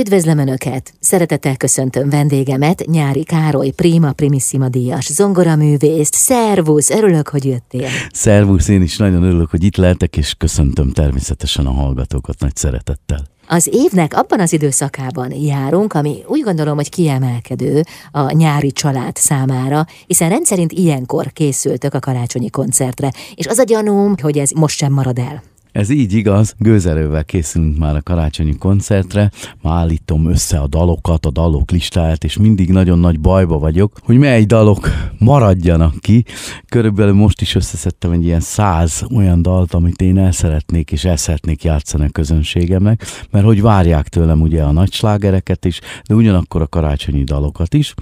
Üdvözlöm Önöket! Szeretettel köszöntöm vendégemet, Nyári Károly, Prima Primissima díjas, zongoraművészt. Szervusz, örülök, hogy jöttél. Szervusz, én is nagyon örülök, hogy itt lehetek, és köszöntöm természetesen a hallgatókat nagy szeretettel. Az évnek abban az időszakában járunk, ami úgy gondolom, hogy kiemelkedő a nyári család számára, hiszen rendszerint ilyenkor készültök a karácsonyi koncertre, és az a gyanúm, hogy ez most sem marad el. Ez így igaz, gőzerővel készülünk már a karácsonyi koncertre, már állítom össze a dalokat, a dalok listáját, és mindig nagyon nagy bajba vagyok, hogy mely dalok maradjanak ki. Körülbelül most is összeszedtem egy ilyen száz olyan dalt, amit én el szeretnék és el szeretnék játszani a közönségemnek, mert hogy várják tőlem ugye a nagy slágereket is, de ugyanakkor a karácsonyi dalokat is.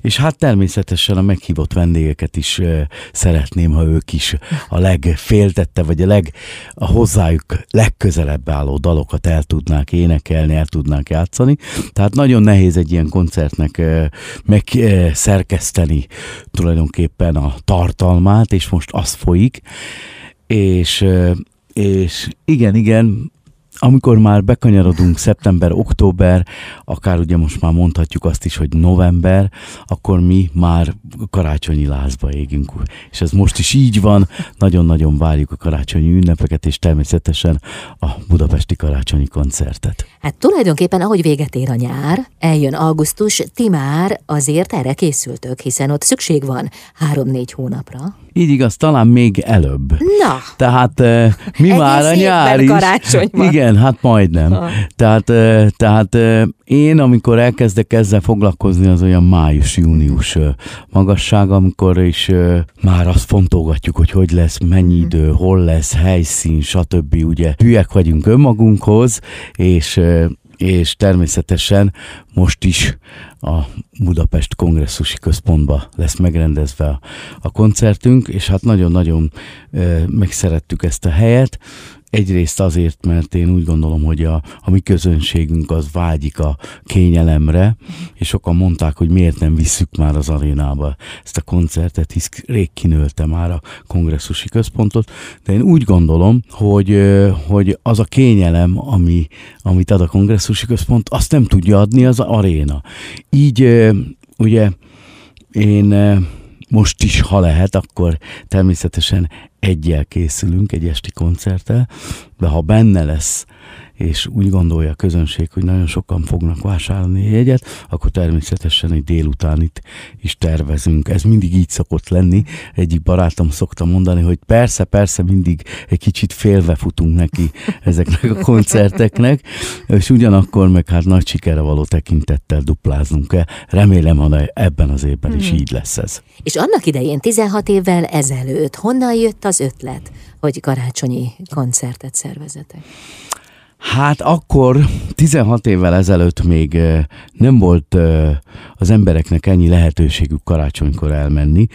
És hát természetesen a meghívott vendégeket is szeretném, ha ők is a legféltette, vagy a leg hozzájuk legközelebb álló dalokat el tudnák énekelni, el tudnák játszani. Tehát nagyon nehéz egy ilyen koncertnek megszerkeszteni tulajdonképpen a tartalmát, és most az folyik. És, és igen, igen, amikor már bekanyarodunk szeptember, október, akár ugye most már mondhatjuk azt is, hogy november, akkor mi már karácsonyi lázba égünk. És ez most is így van, nagyon-nagyon várjuk a karácsonyi ünnepeket, és természetesen a budapesti karácsonyi koncertet. Hát tulajdonképpen, ahogy véget ér a nyár, eljön augusztus, ti már azért erre készültök, hiszen ott szükség van három-négy hónapra. Így igaz, talán még előbb. Na! Tehát mi már a nyár is. karácsony van. Igen, hát majdnem. Ha. Tehát, tehát én, amikor elkezdek ezzel foglalkozni, az olyan május-június magasság, amikor is már azt fontolgatjuk, hogy hogy lesz, mennyi mhm. idő, hol lesz, helyszín, stb. Ugye hülyek vagyunk önmagunkhoz, és és természetesen most is a Budapest kongresszusi központba lesz megrendezve a, a koncertünk, és hát nagyon-nagyon megszerettük ezt a helyet, Egyrészt azért, mert én úgy gondolom, hogy a, a mi közönségünk az vágyik a kényelemre, és sokan mondták, hogy miért nem visszük már az arénába ezt a koncertet, hisz rég kinőlte már a kongresszusi központot, de én úgy gondolom, hogy, hogy az a kényelem, ami, amit ad a kongresszusi központ, azt nem tudja adni az aréna. Így ugye én most is, ha lehet, akkor természetesen egyel készülünk, egy esti koncerttel, de ha benne lesz és úgy gondolja a közönség, hogy nagyon sokan fognak vásárolni jegyet, akkor természetesen egy délutánit is tervezünk. Ez mindig így szokott lenni. Egyik barátom szokta mondani, hogy persze, persze mindig egy kicsit félve futunk neki ezeknek a koncerteknek, és ugyanakkor meg hát nagy sikerre való tekintettel duplázunk el. Remélem, hogy ebben az évben is hmm. így lesz ez. És annak idején, 16 évvel ezelőtt, honnan jött az ötlet, hogy karácsonyi koncertet szervezetek? Hát akkor 16 évvel ezelőtt még nem volt az embereknek ennyi lehetőségük karácsonykor elmenni,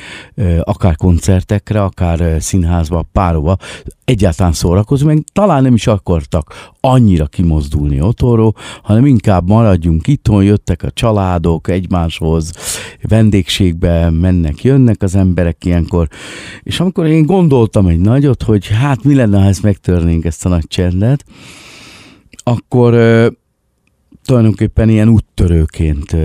akár koncertekre, akár színházba, párova, egyáltalán szórakozni, meg talán nem is akartak annyira kimozdulni otthonról, hanem inkább maradjunk itthon, jöttek a családok egymáshoz, vendégségbe mennek, jönnek az emberek ilyenkor, és amikor én gondoltam egy nagyot, hogy hát mi lenne, ha ezt megtörnénk ezt a nagy csendet, akkor tulajdonképpen ilyen úttörőként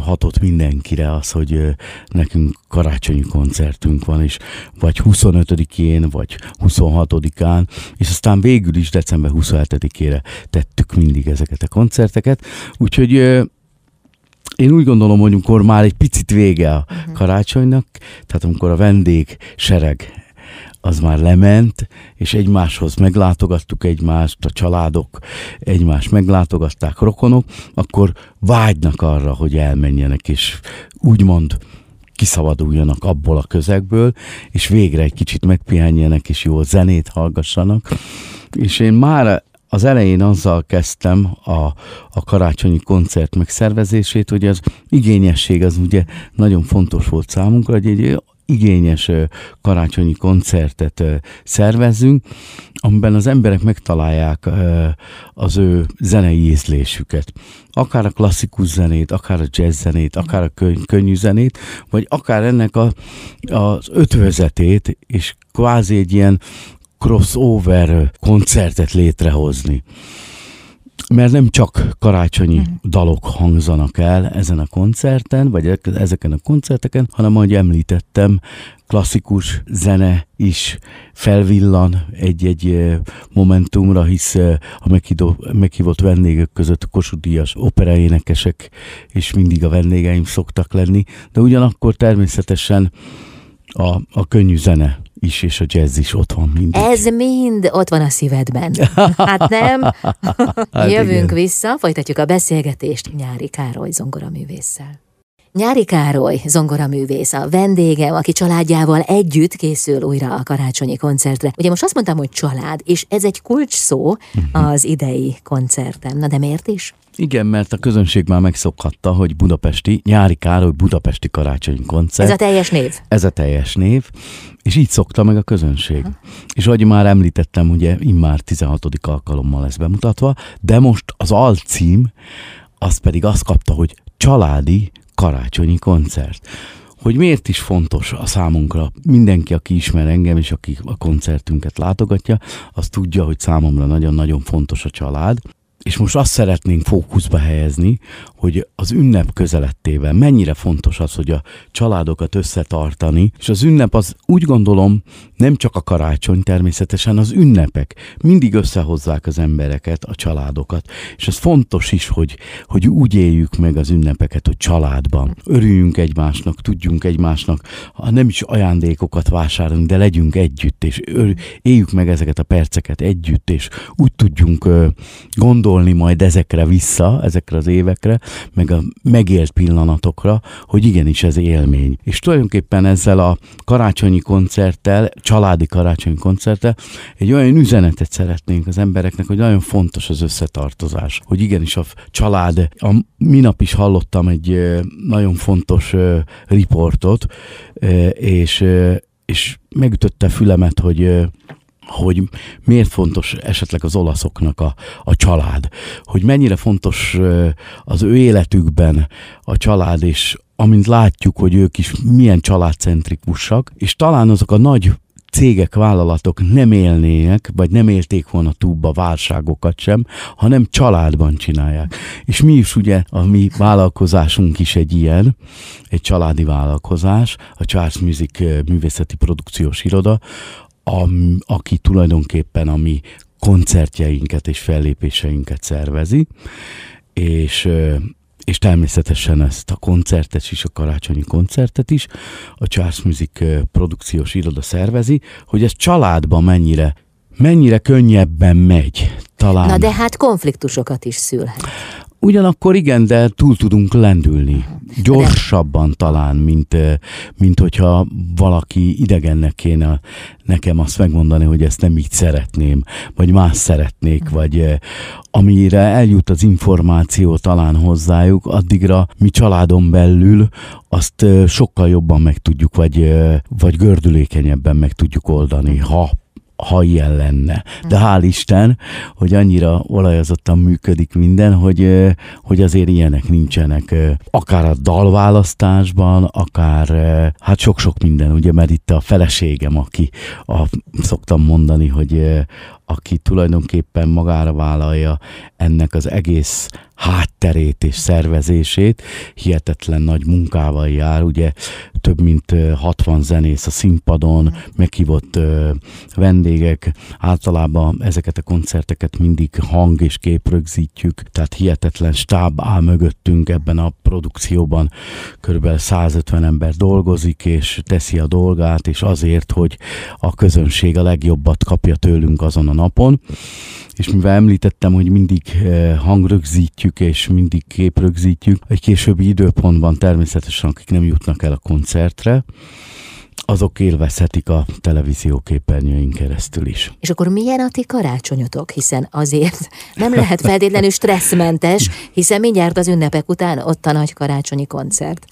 hatott mindenkire az, hogy nekünk karácsonyi koncertünk van, és vagy 25-én, vagy 26-án, és aztán végül is december 27-ére tettük mindig ezeket a koncerteket. Úgyhogy én úgy gondolom, hogy amikor már egy picit vége a mhm. karácsonynak, tehát amikor a vendég sereg az már lement, és egymáshoz meglátogattuk egymást, a családok egymást meglátogatták, rokonok, akkor vágynak arra, hogy elmenjenek, és úgymond kiszabaduljanak abból a közegből, és végre egy kicsit megpihenjenek, és jó zenét hallgassanak. És én már az elején azzal kezdtem a, a karácsonyi koncert megszervezését, hogy az igényesség az ugye nagyon fontos volt számunkra, hogy egy igényes karácsonyi koncertet szervezzünk, amiben az emberek megtalálják az ő zenei ízlésüket. Akár a klasszikus zenét, akár a jazz zenét, akár a könny- könnyű zenét, vagy akár ennek a, az ötvözetét, és kvázi egy ilyen crossover koncertet létrehozni. Mert nem csak karácsonyi uh-huh. dalok hangzanak el ezen a koncerten, vagy ezeken a koncerteken, hanem ahogy említettem, klasszikus zene is felvillan egy-egy momentumra, hisz a meghívott vendégek között Kossuth operaénekesek és mindig a vendégeim szoktak lenni, de ugyanakkor természetesen a, a könnyű zene is, és a jazz is ott van mindig. Ez mind ott van a szívedben. Hát nem? hát Jövünk igen. vissza, folytatjuk a beszélgetést Nyári Károly zongoraművésszel. Nyári Károly, zongoraművész, a vendégem, aki családjával együtt készül újra a karácsonyi koncertre. Ugye most azt mondtam, hogy család, és ez egy kulcs szó mhm. az idei koncertem. Na de miért is? Igen, mert a közönség már megszokhatta, hogy budapesti, Nyári Károly budapesti karácsonyi koncert. Ez a teljes név? Ez a teljes név, és így szokta meg a közönség. Ha. És ahogy már említettem, ugye immár 16. alkalommal lesz bemutatva, de most az alcím, az pedig azt kapta, hogy családi karácsonyi koncert. Hogy miért is fontos a számunkra, mindenki, aki ismer engem, és aki a koncertünket látogatja, az tudja, hogy számomra nagyon-nagyon fontos a család. És most azt szeretnénk fókuszba helyezni, hogy az ünnep közelettével mennyire fontos az, hogy a családokat összetartani, és az ünnep az úgy gondolom nem csak a karácsony, természetesen az ünnepek mindig összehozzák az embereket, a családokat, és ez fontos is, hogy, hogy úgy éljük meg az ünnepeket, hogy családban örüljünk egymásnak, tudjunk egymásnak, ha nem is ajándékokat vásárolunk, de legyünk együtt, és éljük meg ezeket a perceket együtt, és úgy tudjunk gondolni majd ezekre vissza, ezekre az évekre, meg a megélt pillanatokra, hogy igenis ez élmény. És tulajdonképpen ezzel a karácsonyi koncerttel, családi karácsonyi koncerttel egy olyan üzenetet szeretnénk az embereknek, hogy nagyon fontos az összetartozás, hogy igenis a család, a, minap is hallottam egy nagyon fontos riportot, és és megütötte fülemet, hogy hogy miért fontos esetleg az olaszoknak a, a család, hogy mennyire fontos az ő életükben a család, és amint látjuk, hogy ők is milyen családcentrikusak, és talán azok a nagy cégek, vállalatok nem élnének, vagy nem élték volna túlba válságokat sem, hanem családban csinálják. És mi is ugye, a mi vállalkozásunk is egy ilyen, egy családi vállalkozás, a Charles Music művészeti produkciós iroda, a, aki tulajdonképpen a mi koncertjeinket és fellépéseinket szervezi, és és természetesen ezt a koncertet is, a karácsonyi koncertet is a Charles Music produkciós iroda szervezi, hogy ez családban mennyire mennyire könnyebben megy talán. Na de hát konfliktusokat is szülhet. Ugyanakkor igen, de túl tudunk lendülni. Gyorsabban talán, mint, mint hogyha valaki idegennek kéne nekem azt megmondani, hogy ezt nem így szeretném, vagy más szeretnék, vagy amire eljut az információ talán hozzájuk, addigra mi családon belül azt sokkal jobban meg tudjuk, vagy, vagy gördülékenyebben meg tudjuk oldani, ha ha ilyen lenne. De hál' Isten, hogy annyira olajozottan működik minden, hogy, hogy azért ilyenek nincsenek. Akár a dalválasztásban, akár hát sok-sok minden, ugye, mert itt a feleségem, aki a, szoktam mondani, hogy aki tulajdonképpen magára vállalja ennek az egész hátterét és szervezését, hihetetlen nagy munkával jár, ugye több mint 60 zenész a színpadon, meghívott vendégek, általában ezeket a koncerteket mindig hang és kép rögzítjük, tehát hihetetlen stáb áll mögöttünk ebben a produkcióban, körülbelül 150 ember dolgozik, és teszi a dolgát, és azért, hogy a közönség a legjobbat kapja tőlünk azon a napon és mivel említettem, hogy mindig eh, hangrögzítjük és mindig képrögzítjük, egy későbbi időpontban természetesen, akik nem jutnak el a koncertre, azok élvezhetik a televízió képernyőink keresztül is. És akkor milyen a ti karácsonyotok? Hiszen azért nem lehet feltétlenül stresszmentes, hiszen mindjárt az ünnepek után ott a nagy karácsonyi koncert.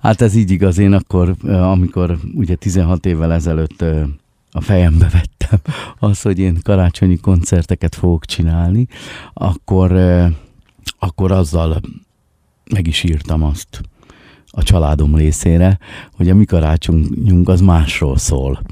Hát ez így igaz, én akkor, eh, amikor ugye 16 évvel ezelőtt eh, a fejembe vettem az, hogy én karácsonyi koncerteket fogok csinálni, akkor, akkor azzal meg is írtam azt, a családom részére, hogy a mi karácsonyunk az másról szól.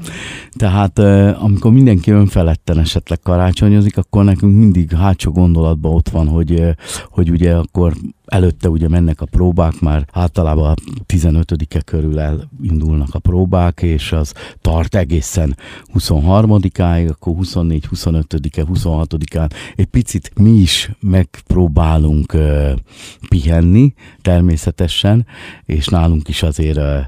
Tehát amikor mindenki önfeledten esetleg karácsonyozik, akkor nekünk mindig hátsó gondolatban ott van, hogy, hogy ugye akkor Előtte ugye mennek a próbák, már általában 15-e körül elindulnak a próbák, és az tart egészen 23-áig, akkor 24, 25-e, 26-án egy picit mi is megpróbálunk uh, pihenni természetesen, és nálunk is azért uh,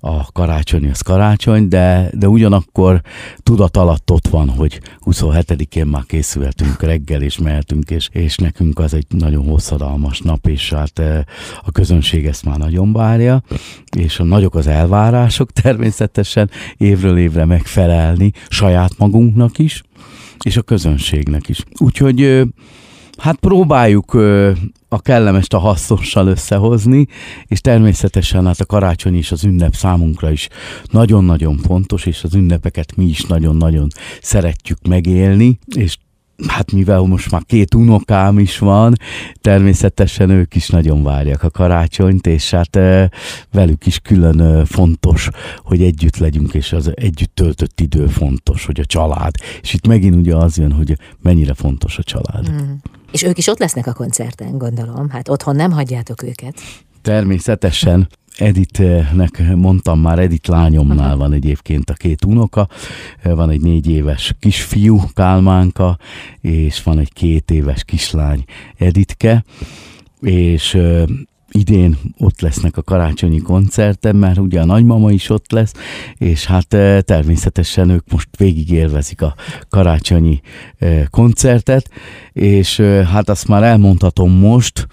a karácsony az karácsony, de, de ugyanakkor tudat alatt ott van, hogy 27-én már készülhetünk reggel, és mehetünk, és, és nekünk az egy nagyon hosszadalmas nap, és hát a közönség ezt már nagyon várja, és a nagyok az elvárások természetesen évről évre megfelelni saját magunknak is, és a közönségnek is. Úgyhogy hát próbáljuk a kellemest a hasznossal összehozni, és természetesen hát a karácsony és az ünnep számunkra is nagyon-nagyon fontos, és az ünnepeket mi is nagyon-nagyon szeretjük megélni, és Hát mivel most már két unokám is van, természetesen ők is nagyon várják a karácsonyt, és hát velük is külön fontos, hogy együtt legyünk, és az együtt töltött idő fontos, hogy a család. És itt megint ugye az jön, hogy mennyire fontos a család. Mm. És ők is ott lesznek a koncerten, gondolom. Hát otthon nem hagyjátok őket. Természetesen. Editnek mondtam már, Edit lányomnál van egyébként a két unoka, van egy négy éves kisfiú Kálmánka, és van egy két éves kislány Editke, és idén ott lesznek a karácsonyi koncerten, mert ugye a nagymama is ott lesz, és hát természetesen ők most végig élvezik a karácsonyi koncertet, és hát azt már elmondhatom most,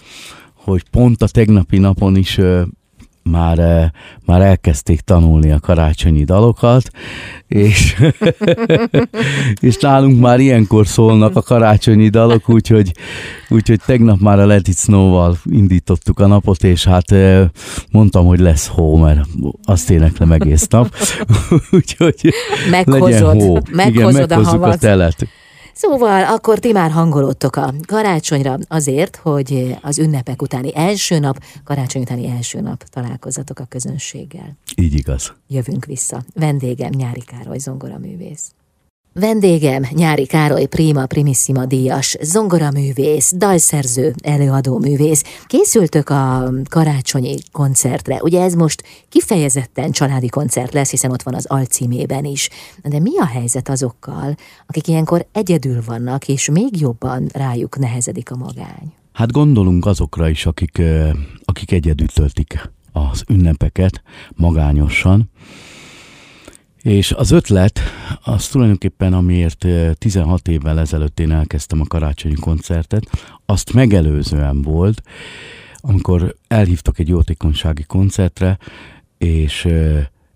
hogy pont a tegnapi napon is már, eh, már elkezdték tanulni a karácsonyi dalokat, és, és nálunk már ilyenkor szólnak a karácsonyi dalok, úgyhogy, úgyhogy tegnap már a Let It Snow-val indítottuk a napot, és hát eh, mondtam, hogy lesz hó, mert azt éneklem egész nap, úgyhogy meghozod, legyen hó. Meghozod Igen, meghozzuk a, a telet. Szóval akkor ti már hangolódtok a karácsonyra azért, hogy az ünnepek utáni első nap, karácsony utáni első nap találkozzatok a közönséggel. Így igaz. Jövünk vissza. Vendégem Nyári Károly zongoraművész. Vendégem Nyári Károly Prima Primissima díjas, zongoraművész, dalszerző, előadóművész. Készültök a karácsonyi koncertre. Ugye ez most kifejezetten családi koncert lesz, hiszen ott van az alcímében is. De mi a helyzet azokkal, akik ilyenkor egyedül vannak, és még jobban rájuk nehezedik a magány? Hát gondolunk azokra is, akik, akik egyedül töltik az ünnepeket magányosan, és az ötlet, az tulajdonképpen amiért 16 évvel ezelőtt én elkezdtem a karácsonyi koncertet, azt megelőzően volt, amikor elhívtak egy jótékonysági koncertre, és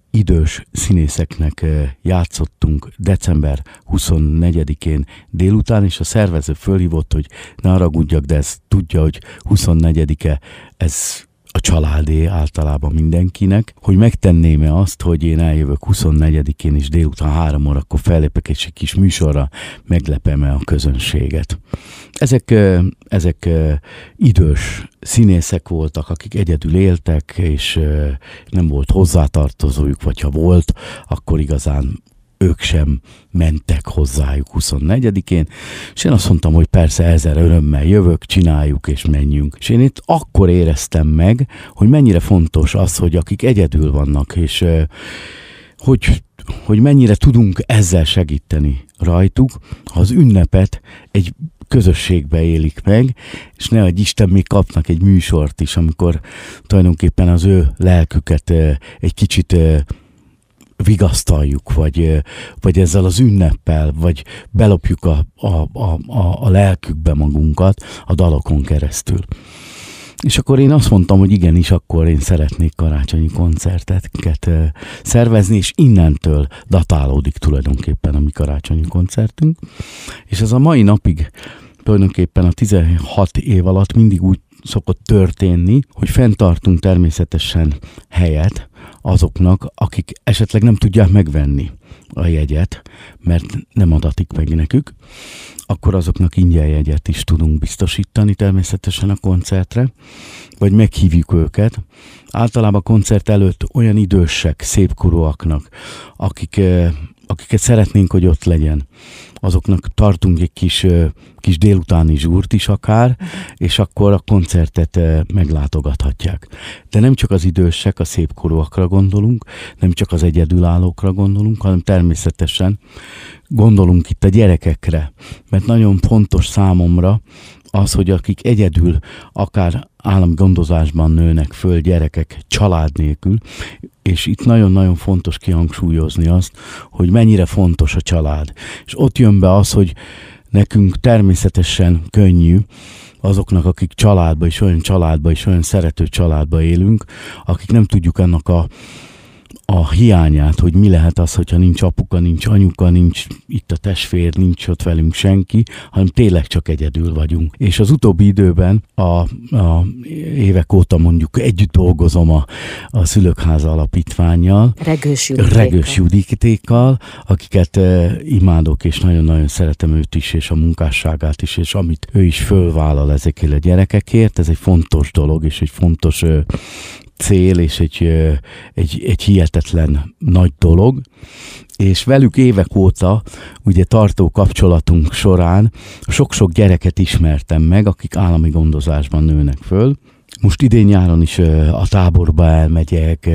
idős színészeknek játszottunk december 24-én délután, és a szervező fölhívott, hogy ne haragudjak, de ez tudja, hogy 24-e ez a családé általában mindenkinek, hogy megtenném-e azt, hogy én eljövök 24-én is délután három órakor fellépek egy kis műsorra, meglepem-e a közönséget. Ezek, ezek idős színészek voltak, akik egyedül éltek, és nem volt hozzátartozójuk, vagy ha volt, akkor igazán ők sem mentek hozzájuk 24-én, és én azt mondtam, hogy persze ezer örömmel jövök, csináljuk és menjünk. És én itt akkor éreztem meg, hogy mennyire fontos az, hogy akik egyedül vannak, és hogy, hogy mennyire tudunk ezzel segíteni rajtuk, ha az ünnepet egy közösségbe élik meg, és ne egy Isten még kapnak egy műsort is, amikor tulajdonképpen az ő lelküket egy kicsit vigasztaljuk, vagy, vagy ezzel az ünneppel, vagy belopjuk a, a, a, a, lelkükbe magunkat a dalokon keresztül. És akkor én azt mondtam, hogy igenis, akkor én szeretnék karácsonyi koncerteket szervezni, és innentől datálódik tulajdonképpen a mi karácsonyi koncertünk. És ez a mai napig tulajdonképpen a 16 év alatt mindig úgy szokott történni, hogy fenntartunk természetesen helyet, azoknak, akik esetleg nem tudják megvenni a jegyet, mert nem adatik meg nekük, akkor azoknak ingyen jegyet is tudunk biztosítani természetesen a koncertre, vagy meghívjuk őket. Általában a koncert előtt olyan idősek, szépkorúaknak, akik, eh, akiket szeretnénk, hogy ott legyen, azoknak tartunk egy kis, kis délutáni zsúrt is akár, és akkor a koncertet meglátogathatják. De nem csak az idősek, a szépkorúakra gondolunk, nem csak az egyedülállókra gondolunk, hanem természetesen gondolunk itt a gyerekekre, mert nagyon fontos számomra, az, hogy akik egyedül, akár állami gondozásban nőnek föl gyerekek család nélkül, és itt nagyon-nagyon fontos kihangsúlyozni azt, hogy mennyire fontos a család. És ott jön be az, hogy nekünk természetesen könnyű, azoknak, akik családba és olyan családba és olyan szerető családba élünk, akik nem tudjuk ennek a a hiányát, hogy mi lehet az, hogyha nincs apuka, nincs anyuka, nincs itt a testvér, nincs ott velünk senki, hanem tényleg csak egyedül vagyunk. És az utóbbi időben a, a évek óta mondjuk együtt dolgozom a, a Szülőkháza Alapítványjal. Regős Juditékkal. Regős Juditékkal, akiket e, imádok, és nagyon-nagyon szeretem őt is, és a munkásságát is, és amit ő is fölvállal ezekért a gyerekekért, ez egy fontos dolog, és egy fontos e, cél és egy, egy, egy hihetetlen nagy dolog, és velük évek óta, ugye tartó kapcsolatunk során sok-sok gyereket ismertem meg, akik állami gondozásban nőnek föl, most idén nyáron is a táborba elmegyek,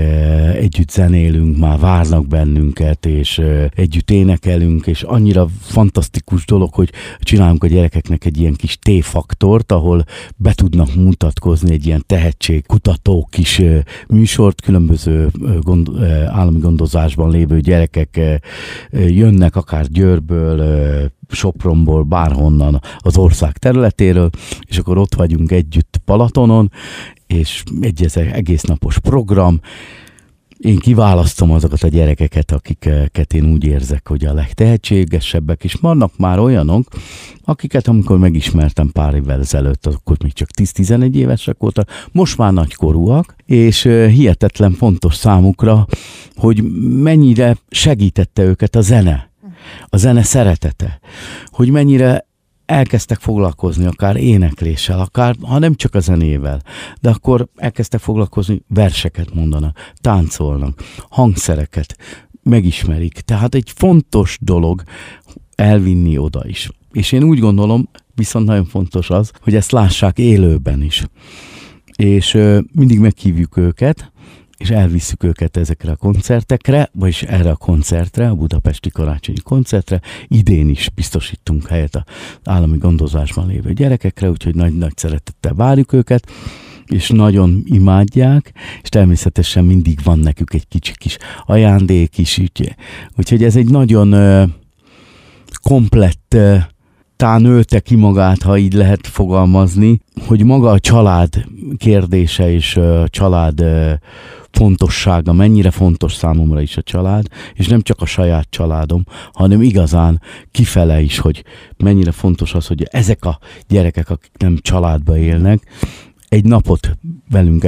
együtt zenélünk, már várnak bennünket, és együtt énekelünk, és annyira fantasztikus dolog, hogy csinálunk a gyerekeknek egy ilyen kis T-faktort, ahol be tudnak mutatkozni egy ilyen tehetségkutató kis műsort, különböző gond, állami gondozásban lévő gyerekek jönnek akár Győrből, Sopronból, bárhonnan az ország területéről, és akkor ott vagyunk együtt Palatonon, és egy egész napos program, én kiválasztom azokat a gyerekeket, akiket én úgy érzek, hogy a legtehetségesebbek, és vannak már olyanok, akiket amikor megismertem pár évvel ezelőtt, akkor még csak 10-11 évesek voltak, most már nagykorúak, és hihetetlen fontos számukra, hogy mennyire segítette őket a zene a zene szeretete, hogy mennyire elkezdtek foglalkozni akár énekléssel, akár, ha nem csak a zenével, de akkor elkezdtek foglalkozni, verseket mondanak, táncolnak, hangszereket megismerik. Tehát egy fontos dolog elvinni oda is. És én úgy gondolom, viszont nagyon fontos az, hogy ezt lássák élőben is. És ö, mindig meghívjuk őket, és elviszük őket ezekre a koncertekre, vagyis erre a koncertre, a budapesti karácsonyi koncertre. Idén is biztosítunk helyet az állami gondozásban lévő gyerekekre, úgyhogy nagy-nagy szeretettel várjuk őket és nagyon imádják, és természetesen mindig van nekük egy kicsi kis ajándék is, úgy, úgyhogy ez egy nagyon ö, komplett ö, tán ölte ki magát, ha így lehet fogalmazni, hogy maga a család kérdése és a család fontossága, mennyire fontos számomra is a család, és nem csak a saját családom, hanem igazán kifele is, hogy mennyire fontos az, hogy ezek a gyerekek, akik nem családba élnek, egy napot velünk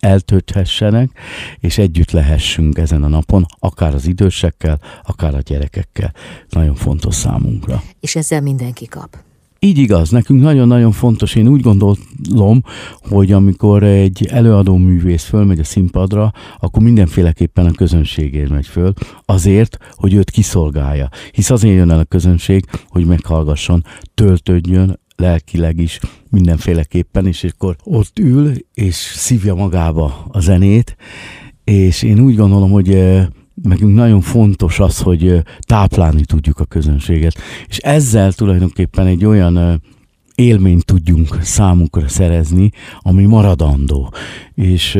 eltölthessenek, és együtt lehessünk ezen a napon, akár az idősekkel, akár a gyerekekkel. Nagyon fontos számunkra. És ezzel mindenki kap. Így igaz, nekünk nagyon-nagyon fontos, én úgy gondolom, hogy amikor egy előadó művész fölmegy a színpadra, akkor mindenféleképpen a közönségért megy föl, azért, hogy őt kiszolgálja. Hisz azért jön el a közönség, hogy meghallgasson, töltődjön, lelkileg is mindenféleképpen, és akkor ott ül, és szívja magába a zenét, és én úgy gondolom, hogy nekünk nagyon fontos az, hogy táplálni tudjuk a közönséget. És ezzel tulajdonképpen egy olyan élményt tudjunk számunkra szerezni, ami maradandó. És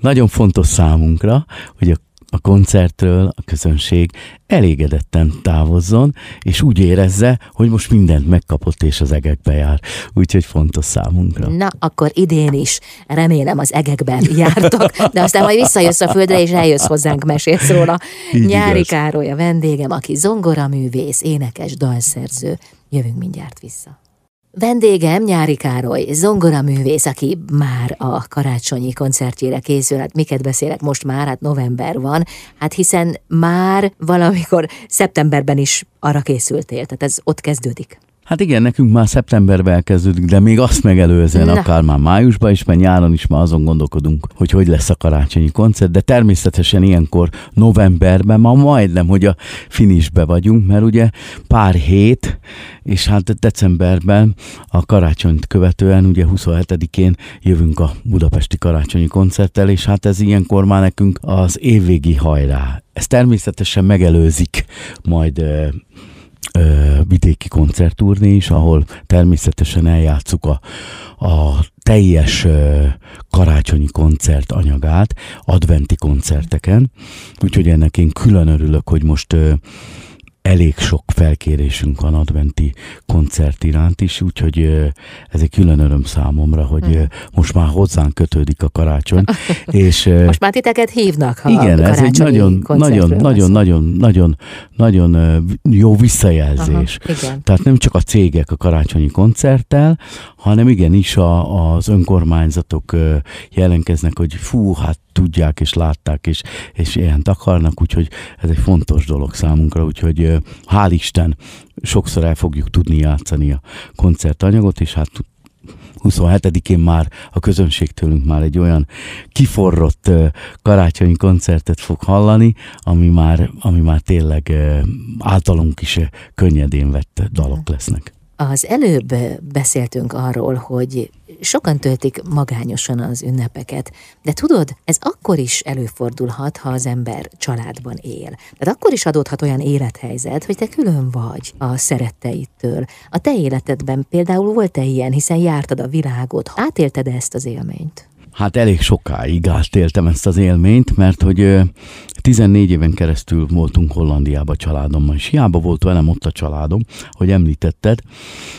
nagyon fontos számunkra, hogy a a koncertről a közönség elégedetten távozzon, és úgy érezze, hogy most mindent megkapott és az egekbe jár. Úgyhogy fontos számunkra. Na, akkor idén is remélem az egekben jártak, de aztán majd visszajössz a földre, és eljössz hozzánk, mesélsz róla. Így Nyári igaz. Károly a vendégem, aki zongoraművész, énekes, dalszerző. Jövünk mindjárt vissza. Vendégem Nyári Károly, zongoraművész, aki már a karácsonyi koncertjére készül. Hát miket beszélek most már, hát november van, hát hiszen már valamikor szeptemberben is arra készültél, tehát ez ott kezdődik. Hát igen, nekünk már szeptemberben elkezdődik, de még azt megelőzően, akár már májusban is, mert nyáron is már azon gondolkodunk, hogy hogy lesz a karácsonyi koncert, de természetesen ilyenkor novemberben ma majdnem, hogy a finisbe vagyunk, mert ugye pár hét, és hát decemberben a karácsonyt követően, ugye 27-én jövünk a budapesti karácsonyi koncerttel, és hát ez ilyenkor már nekünk az évvégi hajrá. Ez természetesen megelőzik majd vidéki koncertúrné is, ahol természetesen eljátszuk a, a teljes karácsonyi koncert anyagát adventi koncerteken. Úgyhogy ennek én külön örülök, hogy most elég sok felkérésünk van adventi koncert iránt is, úgyhogy ez egy külön öröm számomra, hogy mm. most már hozzánk kötődik a karácsony. és, most már titeket hívnak, ha Igen, ez egy nagyon, nagyon, nagyon, nagyon, nagyon, nagyon jó visszajelzés. Aha, igen. Tehát nem csak a cégek a karácsonyi koncerttel, hanem igenis a, az önkormányzatok jelenkeznek, hogy fú, hát tudják és látták, és, és ilyen akarnak, úgyhogy ez egy fontos dolog számunkra, úgyhogy hál' Isten sokszor el fogjuk tudni játszani a koncertanyagot, és hát 27-én már a közönség tőlünk már egy olyan kiforrott karácsonyi koncertet fog hallani, ami már, ami már tényleg általunk is könnyedén vett dalok lesznek. Az előbb beszéltünk arról, hogy sokan töltik magányosan az ünnepeket, de tudod, ez akkor is előfordulhat, ha az ember családban él. Tehát akkor is adódhat olyan élethelyzet, hogy te külön vagy a szeretteidtől. A te életedben például volt-e ilyen, hiszen jártad a világot, átélted ezt az élményt? Hát elég sokáig átéltem ezt az élményt, mert hogy 14 éven keresztül voltunk Hollandiába családommal, és hiába volt velem ott a családom, hogy említetted.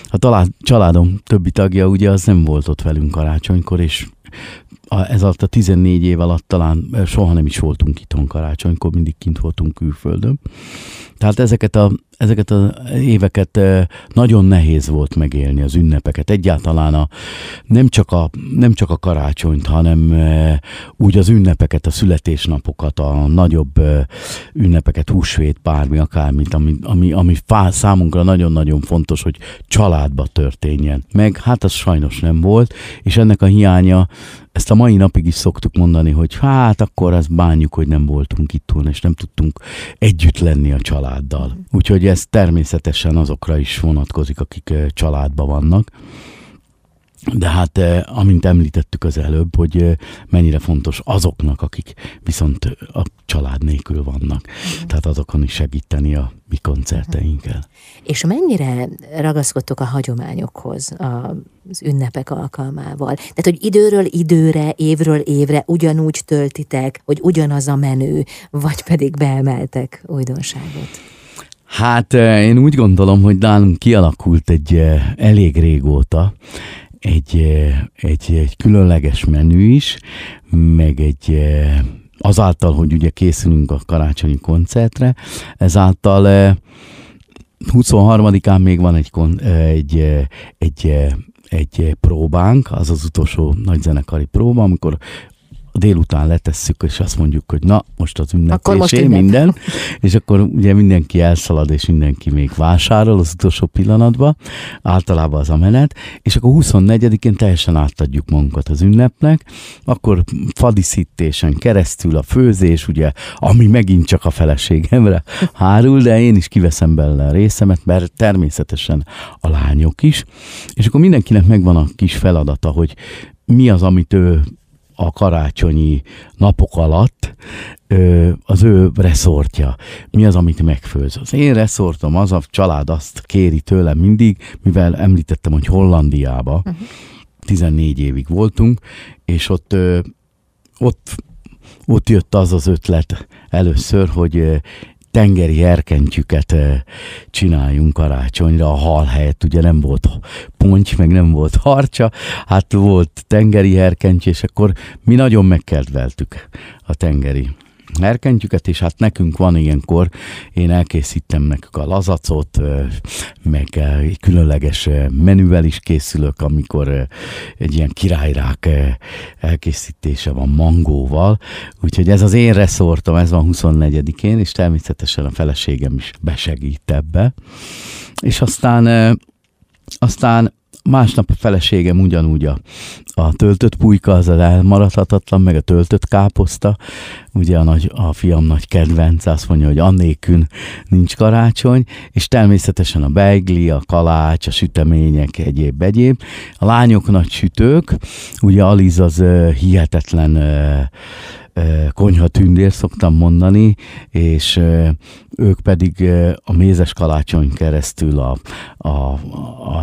A családom többi tagja ugye az nem volt ott velünk karácsonykor, és ez alatt a 14 év alatt talán soha nem is voltunk itthon karácsonykor, mindig kint voltunk külföldön. Tehát ezeket a, ezeket az éveket nagyon nehéz volt megélni, az ünnepeket. Egyáltalán a, nem, csak a, nem csak a karácsonyt, hanem úgy az ünnepeket, a születésnapokat, a nagyobb ünnepeket, húsvét, bármi, akármit, ami, ami, ami számunkra nagyon-nagyon fontos, hogy családba történjen. Meg hát az sajnos nem volt, és ennek a hiánya ezt a mai napig is szoktuk mondani, hogy hát akkor ezt bánjuk, hogy nem voltunk itt és nem tudtunk együtt lenni a családdal. Úgyhogy ez természetesen azokra is vonatkozik, akik családban vannak. De hát, amint említettük az előbb, hogy mennyire fontos azoknak, akik viszont a család nélkül vannak. Uh-huh. Tehát azokon is segíteni a mi koncerteinkkel. Uh-huh. És mennyire ragaszkodtok a hagyományokhoz az ünnepek alkalmával? Tehát, hogy időről időre, évről évre ugyanúgy töltitek, hogy ugyanaz a menő, vagy pedig beemeltek újdonságot? Hát én úgy gondolom, hogy nálunk kialakult egy elég régóta egy, egy, egy különleges menü is, meg egy azáltal, hogy ugye készülünk a karácsonyi koncertre, ezáltal 23-án még van egy, egy, egy, egy próbánk, az az utolsó nagyzenekari próba, amikor délután letesszük, és azt mondjuk, hogy na, most az ünneplésé most minden, és akkor ugye mindenki elszalad, és mindenki még vásárol az utolsó pillanatban, általában az a menet, és akkor 24-én teljesen átadjuk magunkat az ünnepnek, akkor fadiszítésen keresztül a főzés, ugye, ami megint csak a feleségemre hárul, de én is kiveszem belőle a részemet, mert természetesen a lányok is, és akkor mindenkinek megvan a kis feladata, hogy mi az, amit ő a karácsonyi napok alatt az ő reszortja. Mi az, amit megfőz? Az én reszortom, az a család azt kéri tőlem mindig, mivel említettem, hogy Hollandiába uh-huh. 14 évig voltunk, és ott, ott, ott jött az az ötlet először, hogy tengeri erkentyüket csináljunk karácsonyra, a hal helyett ugye nem volt ponty, meg nem volt harcsa, hát volt tengeri erkenty, és akkor mi nagyon megkedveltük a tengeri herkentjüket, és hát nekünk van ilyenkor, én elkészítem nekük a lazacot, meg egy különleges menüvel is készülök, amikor egy ilyen királyrák elkészítése van mangóval, úgyhogy ez az én reszortom, ez van 24-én, és természetesen a feleségem is besegít ebbe. És aztán aztán Másnap a feleségem ugyanúgy a, a töltött pulyka, az az elmaradhatatlan, meg a töltött káposzta. Ugye a, nagy, a fiam nagy kedvenc, azt mondja, hogy annélkül nincs karácsony, és természetesen a beigli, a kalács, a sütemények, egyéb-egyéb. A lányok nagy sütők, ugye Aliz az uh, hihetetlen uh, konyha tündér szoktam mondani, és ők pedig a mézes kalácson keresztül a, a,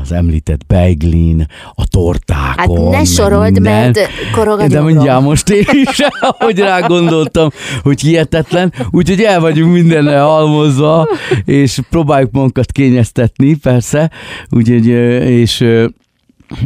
az említett beiglin, a tortákon. Hát ne sorold, mert korog a De mindjárt most én is, ahogy rá gondoltam, hogy hihetetlen, úgyhogy el vagyunk mindenre halmozva, és próbáljuk magunkat kényeztetni, persze, úgyhogy, és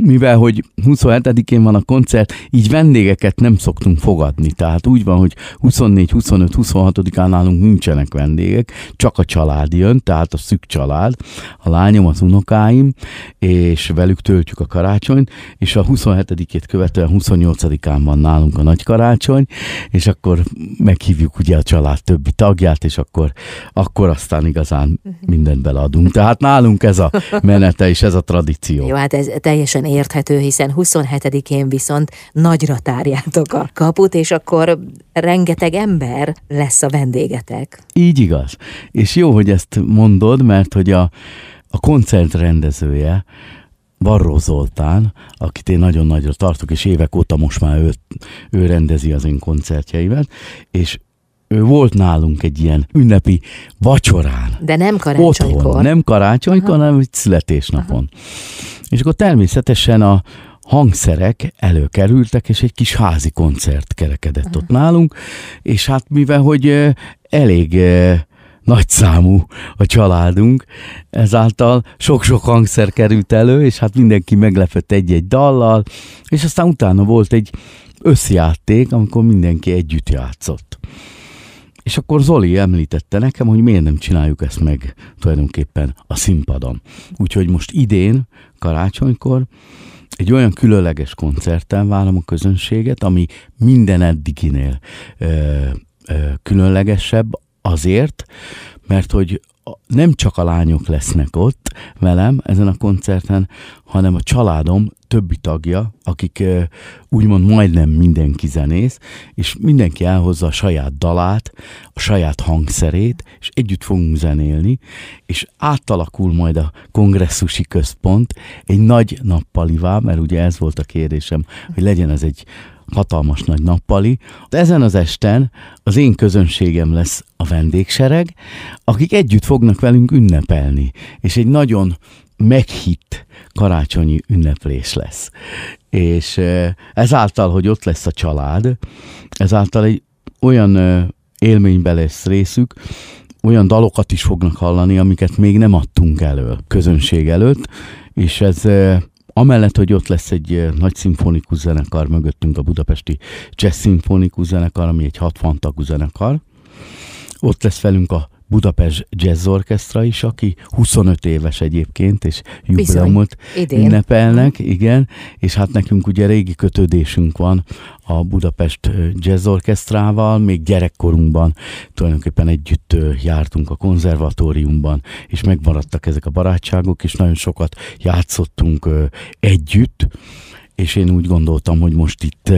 mivel hogy 27-én van a koncert, így vendégeket nem szoktunk fogadni. Tehát úgy van, hogy 24, 25, 26-án nálunk nincsenek vendégek, csak a család jön, tehát a szűk család, a lányom, az unokáim, és velük töltjük a karácsonyt, és a 27-ét követően 28-án van nálunk a nagy karácsony, és akkor meghívjuk ugye a család többi tagját, és akkor, akkor aztán igazán mindent beleadunk. Tehát nálunk ez a menete és ez a tradíció. Jó, hát ez teljes teljesen érthető, hiszen 27-én viszont nagyra tárjátok a kaput, és akkor rengeteg ember lesz a vendégetek. Így igaz. És jó, hogy ezt mondod, mert hogy a, a koncert rendezője, Varró Zoltán, akit én nagyon nagyra tartok, és évek óta most már ő, ő rendezi az én koncertjeimet, és ő volt nálunk egy ilyen ünnepi vacsorán. De nem karácsonykor. Otthon. Nem karácsonykor, Aha. hanem egy születésnapon. Aha. És akkor természetesen a hangszerek előkerültek, és egy kis házi koncert kerekedett Aha. ott nálunk, és hát mivel, hogy elég nagy számú a családunk, ezáltal sok-sok hangszer került elő, és hát mindenki meglepett egy-egy dallal, és aztán utána volt egy összjáték, amikor mindenki együtt játszott. És akkor Zoli említette nekem, hogy miért nem csináljuk ezt meg tulajdonképpen a színpadon. Úgyhogy most idén, karácsonykor, egy olyan különleges koncerten várom a közönséget, ami minden eddiginél ö, ö, különlegesebb azért, mert hogy nem csak a lányok lesznek ott velem ezen a koncerten, hanem a családom többi tagja, akik úgymond majdnem mindenki zenész, és mindenki elhozza a saját dalát, a saját hangszerét, és együtt fogunk zenélni, és átalakul majd a kongresszusi központ egy nagy nappalivá, mert ugye ez volt a kérdésem, hogy legyen ez egy hatalmas nagy nappali. Ezen az esten az én közönségem lesz a vendégsereg, akik együtt fognak velünk ünnepelni, és egy nagyon meghitt karácsonyi ünneplés lesz. És ezáltal, hogy ott lesz a család, ezáltal egy olyan élménybe lesz részük, olyan dalokat is fognak hallani, amiket még nem adtunk elő közönség előtt, és ez Amellett, hogy ott lesz egy nagy szimfonikus zenekar mögöttünk, a budapesti jazz szimfonikus zenekar, ami egy 60 tagú zenekar, ott lesz velünk a Budapest Jazz Orchestra is, aki 25 éves egyébként, és jubileumot ünnepelnek, igen, és hát nekünk ugye régi kötődésünk van a Budapest Jazz Orchestrával, még gyerekkorunkban tulajdonképpen együtt jártunk a konzervatóriumban, és megmaradtak ezek a barátságok, és nagyon sokat játszottunk együtt, és én úgy gondoltam, hogy most itt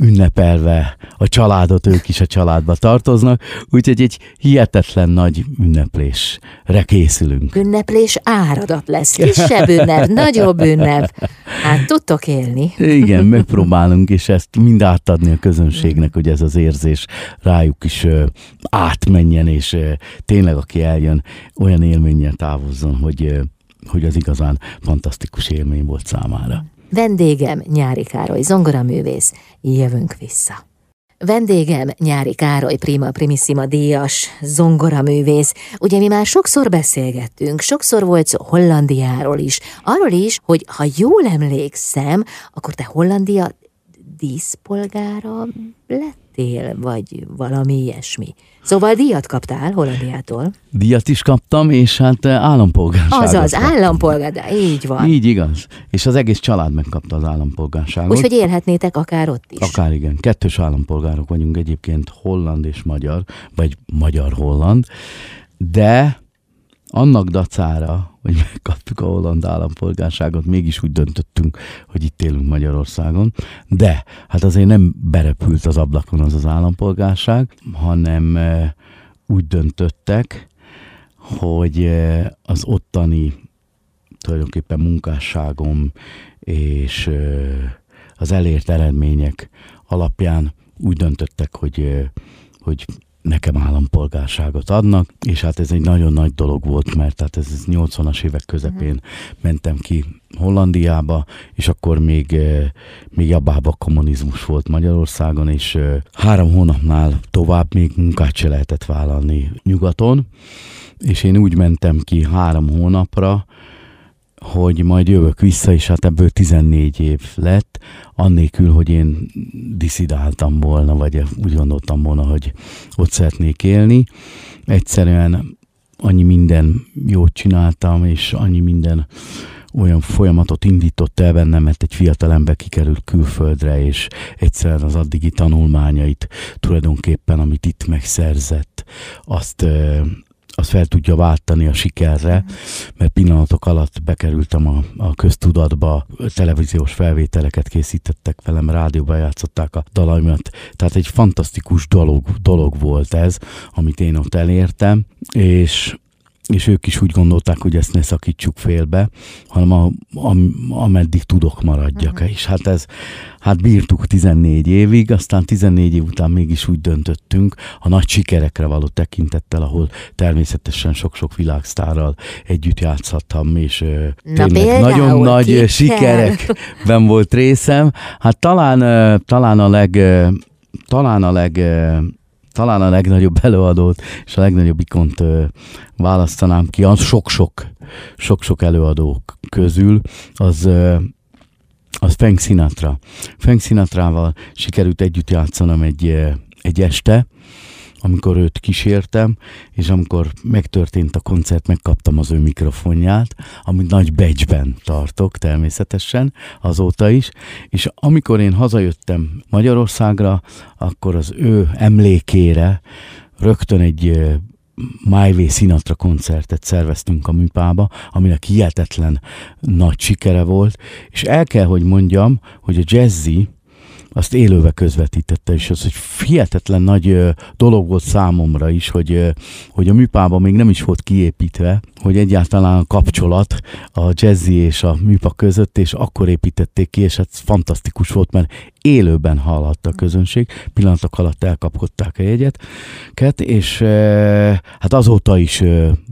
ünnepelve a családot, ők is a családba tartoznak, úgyhogy egy hihetetlen nagy ünneplésre készülünk. Ünneplés áradat lesz, kisebb ünnep, nagyobb ünnep. Hát tudtok élni. Igen, megpróbálunk, és ezt mind átadni a közönségnek, hogy ez az érzés rájuk is átmenjen, és tényleg aki eljön, olyan élménnyel távozzon, hogy, hogy az igazán fantasztikus élmény volt számára. Vendégem Nyári Károly, zongoraművész. Jövünk vissza. Vendégem Nyári Károly Prima Primissima díjas zongoraművész. Ugye mi már sokszor beszélgettünk, sokszor volt szó Hollandiáról is. Arról is, hogy ha jól emlékszem, akkor te Hollandia díszpolgára lett lettél, vagy valami ilyesmi. Szóval díjat kaptál Hollandiától. Díjat is kaptam, és hát állampolgárságot Azaz, kaptam. állampolgár, de így van. Így igaz. És az egész család megkapta az állampolgárságot. Úgyhogy élhetnétek akár ott is. Akár igen. Kettős állampolgárok vagyunk egyébként, holland és magyar, vagy magyar-holland, de annak dacára, hogy megkaptuk a holland állampolgárságot, mégis úgy döntöttünk, hogy itt élünk Magyarországon. De hát azért nem berepült az ablakon az az állampolgárság, hanem eh, úgy döntöttek, hogy eh, az ottani tulajdonképpen munkásságom és eh, az elért eredmények alapján úgy döntöttek, hogy, hogy nekem állampolgárságot adnak, és hát ez egy nagyon nagy dolog volt, mert hát ez 80-as évek közepén mentem ki Hollandiába, és akkor még, eh, még jobbába kommunizmus volt Magyarországon, és eh, három hónapnál tovább még munkát se lehetett vállalni nyugaton, és én úgy mentem ki három hónapra, hogy majd jövök vissza, és hát ebből 14 év lett, annélkül, hogy én diszidáltam volna, vagy úgy gondoltam volna, hogy ott szeretnék élni. Egyszerűen annyi minden jót csináltam, és annyi minden olyan folyamatot indított el bennem, mert egy fiatal ember kikerült külföldre, és egyszerűen az addigi tanulmányait tulajdonképpen, amit itt megszerzett, azt azt fel tudja váltani a sikerre, mert pillanatok alatt bekerültem a, a köztudatba, televíziós felvételeket készítettek velem, rádióba játszották a dalaimat, tehát egy fantasztikus dolog, dolog volt ez, amit én ott elértem, és és ők is úgy gondolták, hogy ezt ne szakítsuk félbe, hanem a, a, ameddig tudok maradjak. Uh-huh. És hát ez, hát bírtuk 14 évig, aztán 14 év után mégis úgy döntöttünk, a nagy sikerekre való tekintettel, ahol természetesen sok-sok világsztárral együtt játszhattam, és Na, tényleg nagyon nagy sikerekben volt részem. Hát talán, talán a leg talán a leg talán a legnagyobb előadót és a legnagyobb ikont választanám ki, az sok-sok, sok-sok előadó közül, az, az Frank Sinatra. Frank Sinatrával sikerült együtt játszanom egy, egy este, amikor őt kísértem, és amikor megtörtént a koncert, megkaptam az ő mikrofonját, amit nagy becsben tartok természetesen, azóta is, és amikor én hazajöttem Magyarországra, akkor az ő emlékére rögtön egy Way Sinatra koncertet szerveztünk a műpába, aminek hihetetlen nagy sikere volt, és el kell, hogy mondjam, hogy a Jazzy azt élőbe közvetítette, és az egy hihetetlen nagy dolog volt számomra is, hogy, hogy a műpában még nem is volt kiépítve, hogy egyáltalán a kapcsolat a jazzy és a műpa között, és akkor építették ki, és ez fantasztikus volt, mert élőben hallatta a közönség, pillanatok alatt elkapkodták a jegyet, és hát azóta is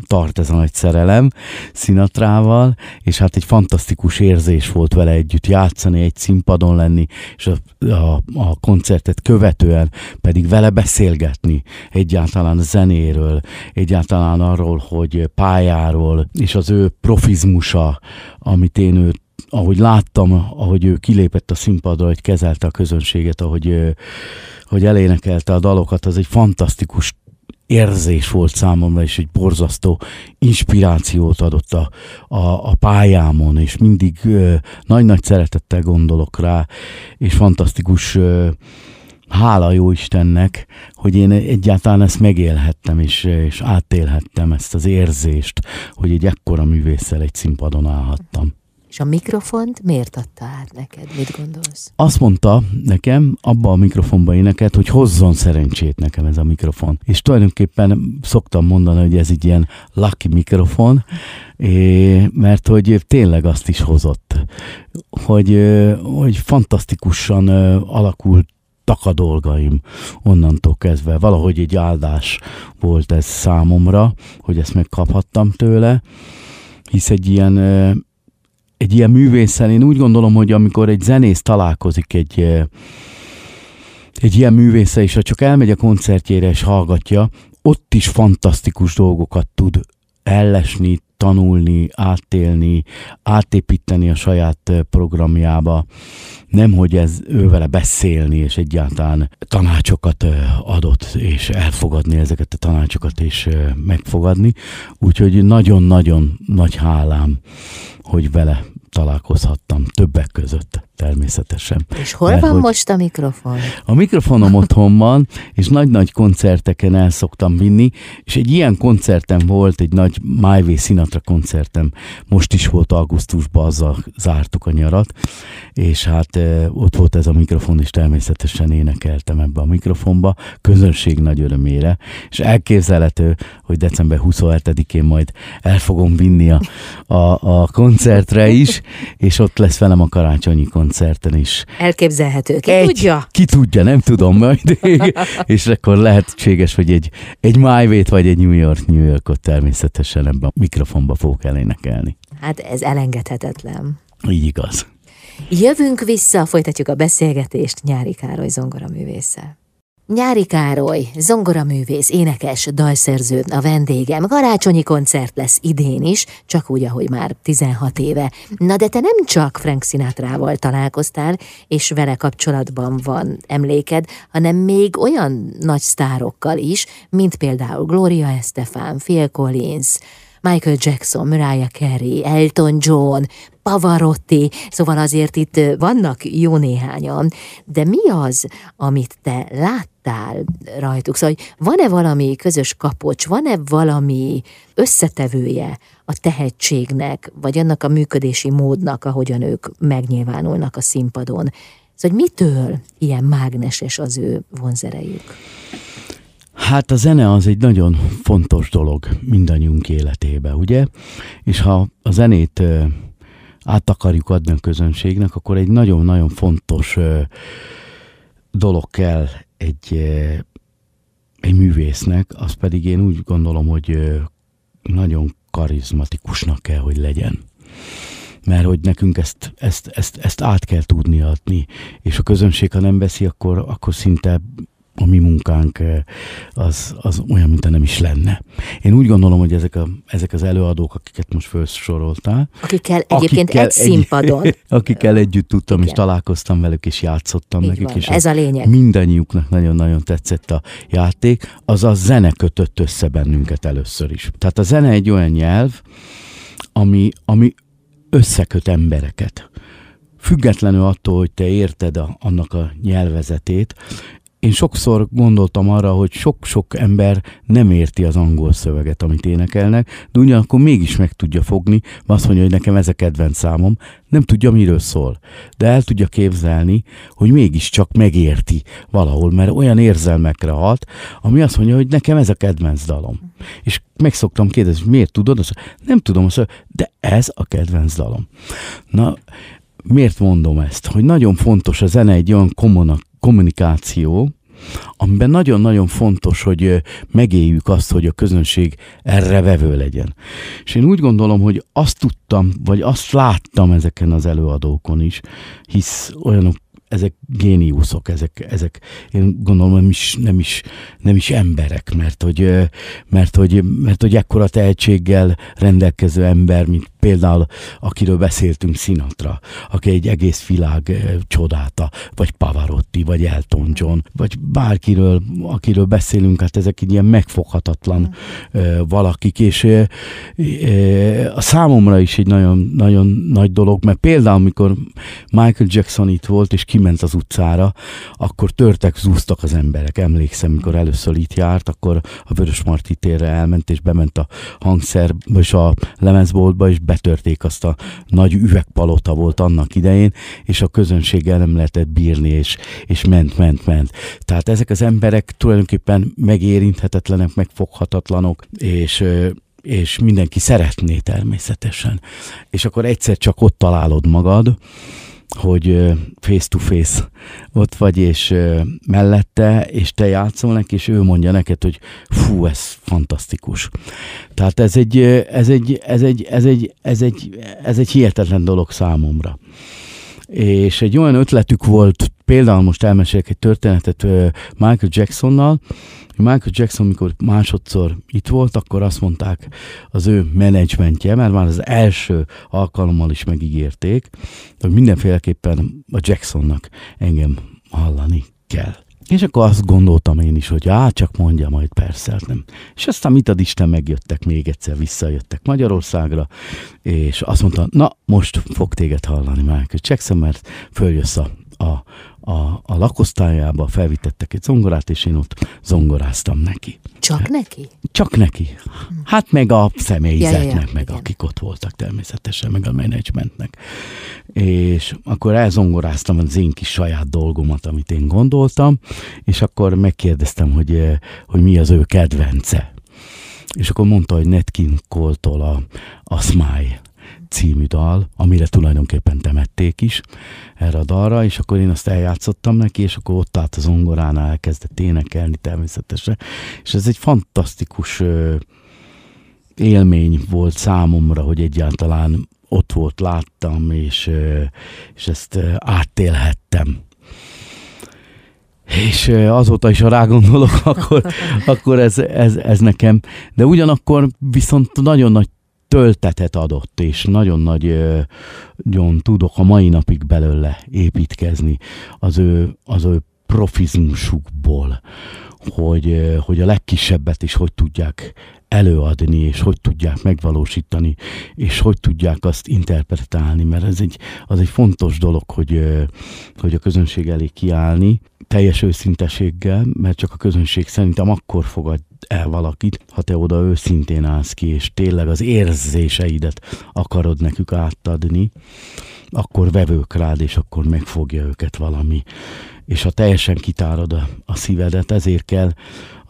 tart ez a nagy szerelem Szinatrával, és hát egy fantasztikus érzés volt vele együtt játszani, egy színpadon lenni, és a, a, a koncertet követően pedig vele beszélgetni egyáltalán zenéről, egyáltalán arról, hogy pályáról, és az ő profizmusa, amit én őt ahogy láttam, ahogy ő kilépett a színpadra, hogy kezelte a közönséget, ahogy, hogy elénekelte a dalokat, az egy fantasztikus érzés volt számomra, és egy borzasztó inspirációt adott a, a, a pályámon, és mindig nagy-nagy szeretettel gondolok rá, és fantasztikus hála jó Istennek, hogy én egyáltalán ezt megélhettem, és, és átélhettem ezt az érzést, hogy egy ekkora művésszel egy színpadon állhattam. És a mikrofont miért adta át neked? Mit gondolsz? Azt mondta nekem, abba a mikrofonba énekelt, hogy hozzon szerencsét nekem ez a mikrofon. És tulajdonképpen szoktam mondani, hogy ez egy ilyen lucky mikrofon, mert hogy tényleg azt is hozott, hogy, hogy fantasztikusan alakult a dolgaim onnantól kezdve. Valahogy egy áldás volt ez számomra, hogy ezt megkaphattam tőle, hisz egy ilyen egy ilyen művészen, én úgy gondolom, hogy amikor egy zenész találkozik egy, egy ilyen művésze, és ha csak elmegy a koncertjére és hallgatja, ott is fantasztikus dolgokat tud ellesni, tanulni, átélni, átépíteni a saját programjába, nem hogy ez ő vele beszélni, és egyáltalán tanácsokat adott, és elfogadni ezeket a tanácsokat, és megfogadni. Úgyhogy nagyon-nagyon nagy hálám, hogy vele találkozhattam többek között természetesen. És hol Mert, van most a mikrofon? A mikrofonom otthon van, és nagy-nagy koncerteken el szoktam vinni, és egy ilyen koncertem volt, egy nagy Way Sinatra koncertem, most is volt augusztusban, azzal zártuk a nyarat, és hát ott volt ez a mikrofon, és természetesen énekeltem ebbe a mikrofonba, közönség nagy örömére, és elképzelhető, hogy december 27-én majd el fogom vinni a, a, a koncertre is, és ott lesz velem a karácsonyi koncert koncerten is. Elképzelhető. Ki egy, tudja? Ki tudja, nem tudom majd. és akkor lehetséges, hogy egy, egy My vagy egy New York, New Yorkot természetesen ebben a mikrofonba fogok elénekelni. Hát ez elengedhetetlen. Így igaz. Jövünk vissza, folytatjuk a beszélgetést Nyári Károly zongoraművésszel. Nyári Károly, zongoraművész, énekes, dalszerző, a vendégem. Karácsonyi koncert lesz idén is, csak úgy, ahogy már 16 éve. Na de te nem csak Frank Sinatrával találkoztál, és vele kapcsolatban van emléked, hanem még olyan nagy sztárokkal is, mint például Gloria Estefan, Phil Collins, Michael Jackson, Mariah Carey, Elton John, Pavarotti, szóval azért itt vannak jó néhányan, de mi az, amit te láttál rajtuk? Szóval van-e valami közös kapocs, van-e valami összetevője a tehetségnek, vagy annak a működési módnak, ahogyan ők megnyilvánulnak a színpadon? Szóval mitől ilyen mágneses az ő vonzerejük? Hát a zene az egy nagyon fontos dolog mindannyiunk életébe, ugye? És ha a zenét át akarjuk adni a közönségnek, akkor egy nagyon-nagyon fontos dolog kell egy, egy művésznek, az pedig én úgy gondolom, hogy nagyon karizmatikusnak kell, hogy legyen. Mert hogy nekünk ezt, ezt, ezt, ezt át kell tudni adni, és a közönség, ha nem veszi, akkor, akkor szinte a mi munkánk eh, az, az olyan, mint nem is lenne. Én úgy gondolom, hogy ezek, a, ezek az előadók, akiket most felsoroltál, akikkel egyébként akikkel egy színpadon. Egy, akikkel együtt tudtam, Igen. és találkoztam velük, és játszottam Így nekik. Van. És ez a lényeg. Mindannyiuknak nagyon-nagyon tetszett a játék. Az a zene kötött össze bennünket először is. Tehát a zene egy olyan nyelv, ami, ami összeköt embereket függetlenül attól, hogy te érted a, annak a nyelvezetét, én sokszor gondoltam arra, hogy sok-sok ember nem érti az angol szöveget, amit énekelnek, de ugyanakkor mégis meg tudja fogni, azt mondja, hogy nekem ez a kedvenc számom, nem tudja, miről szól. De el tudja képzelni, hogy mégiscsak megérti valahol, mert olyan érzelmekre hat, ami azt mondja, hogy nekem ez a kedvenc dalom. És meg szoktam kérdezni, miért tudod? Nem tudom, de ez a kedvenc dalom. Na, miért mondom ezt? Hogy nagyon fontos a zene egy olyan kommunikáció, amiben nagyon-nagyon fontos, hogy megéljük azt, hogy a közönség erre vevő legyen. És én úgy gondolom, hogy azt tudtam, vagy azt láttam ezeken az előadókon is, hisz olyanok ezek géniuszok, ezek, ezek én gondolom nem is, nem is, nem is emberek, mert hogy, mert, hogy, mert hogy ekkora tehetséggel rendelkező ember, mint például akiről beszéltünk, Sinatra, aki egy egész világ csodáta, vagy Pavarotti, vagy Elton John, vagy bárkiről, akiről beszélünk, hát ezek egy ilyen megfoghatatlan uh, valakik, és a számomra is egy nagyon, nagyon nagy dolog, mert például, amikor Michael Jackson itt volt, és kiment az utcára, akkor törtek, zúztak az emberek. Emlékszem, amikor először itt járt, akkor a Vörös Marti térre elment, és bement a hangszer, és a lemezboltba, és betörték azt a nagy üvegpalota volt annak idején, és a közönséggel nem lehetett bírni, és, és ment, ment, ment. Tehát ezek az emberek tulajdonképpen megérinthetetlenek, megfoghatatlanok, és és mindenki szeretné természetesen. És akkor egyszer csak ott találod magad, hogy face to face ott vagy, és mellette, és te játszol neki, és ő mondja neked, hogy fú, ez fantasztikus. Tehát ez egy, ez egy, ez egy, ez egy, ez egy, ez egy hihetetlen dolog számomra. és egy olyan ötletük volt, például most elmesélek egy történetet Michael Jacksonnal, Michael Jackson, mikor másodszor itt volt, akkor azt mondták az ő menedzsmentje, mert már az első alkalommal is megígérték, hogy mindenféleképpen a Jacksonnak engem hallani kell. És akkor azt gondoltam én is, hogy á, csak mondja majd persze, hát nem. És aztán mit ad Isten, megjöttek még egyszer, visszajöttek Magyarországra, és azt mondta, na, most fog téged hallani Michael Jackson, mert följössz a, a, a, a lakosztályába, felvitettek egy zongorát, és én ott zongoráztam neki. Csak neki? Csak neki. Hát meg a személyzetnek, ja, ja, ja, meg igen. akik ott voltak természetesen, meg a menedzsmentnek. És akkor elzongoráztam az én kis saját dolgomat, amit én gondoltam, és akkor megkérdeztem, hogy, eh, hogy mi az ő kedvence. És akkor mondta, hogy Netkin Cole-tól a, a Smile című dal, amire tulajdonképpen temették is erre a dalra, és akkor én azt eljátszottam neki, és akkor ott állt az ongoránál, elkezdett énekelni természetesen, és ez egy fantasztikus élmény volt számomra, hogy egyáltalán ott volt, láttam, és, és ezt ö, átélhettem. És azóta is, ha rágondolok, akkor, akkor ez, ez, ez nekem. De ugyanakkor viszont nagyon nagy töltetet adott, és nagyon nagy, nagyon tudok a mai napig belőle építkezni az ő, az ő profizmusukból, hogy, hogy a legkisebbet is hogy tudják előadni, és hogy tudják megvalósítani, és hogy tudják azt interpretálni, mert ez egy, az egy fontos dolog, hogy, hogy a közönség elé kiállni, teljes őszinteséggel, mert csak a közönség szerintem akkor fogad el valakit, ha te oda őszintén állsz ki, és tényleg az érzéseidet akarod nekük átadni, akkor vevők rád, és akkor megfogja őket valami. És ha teljesen kitárod a, a szívedet, ezért kell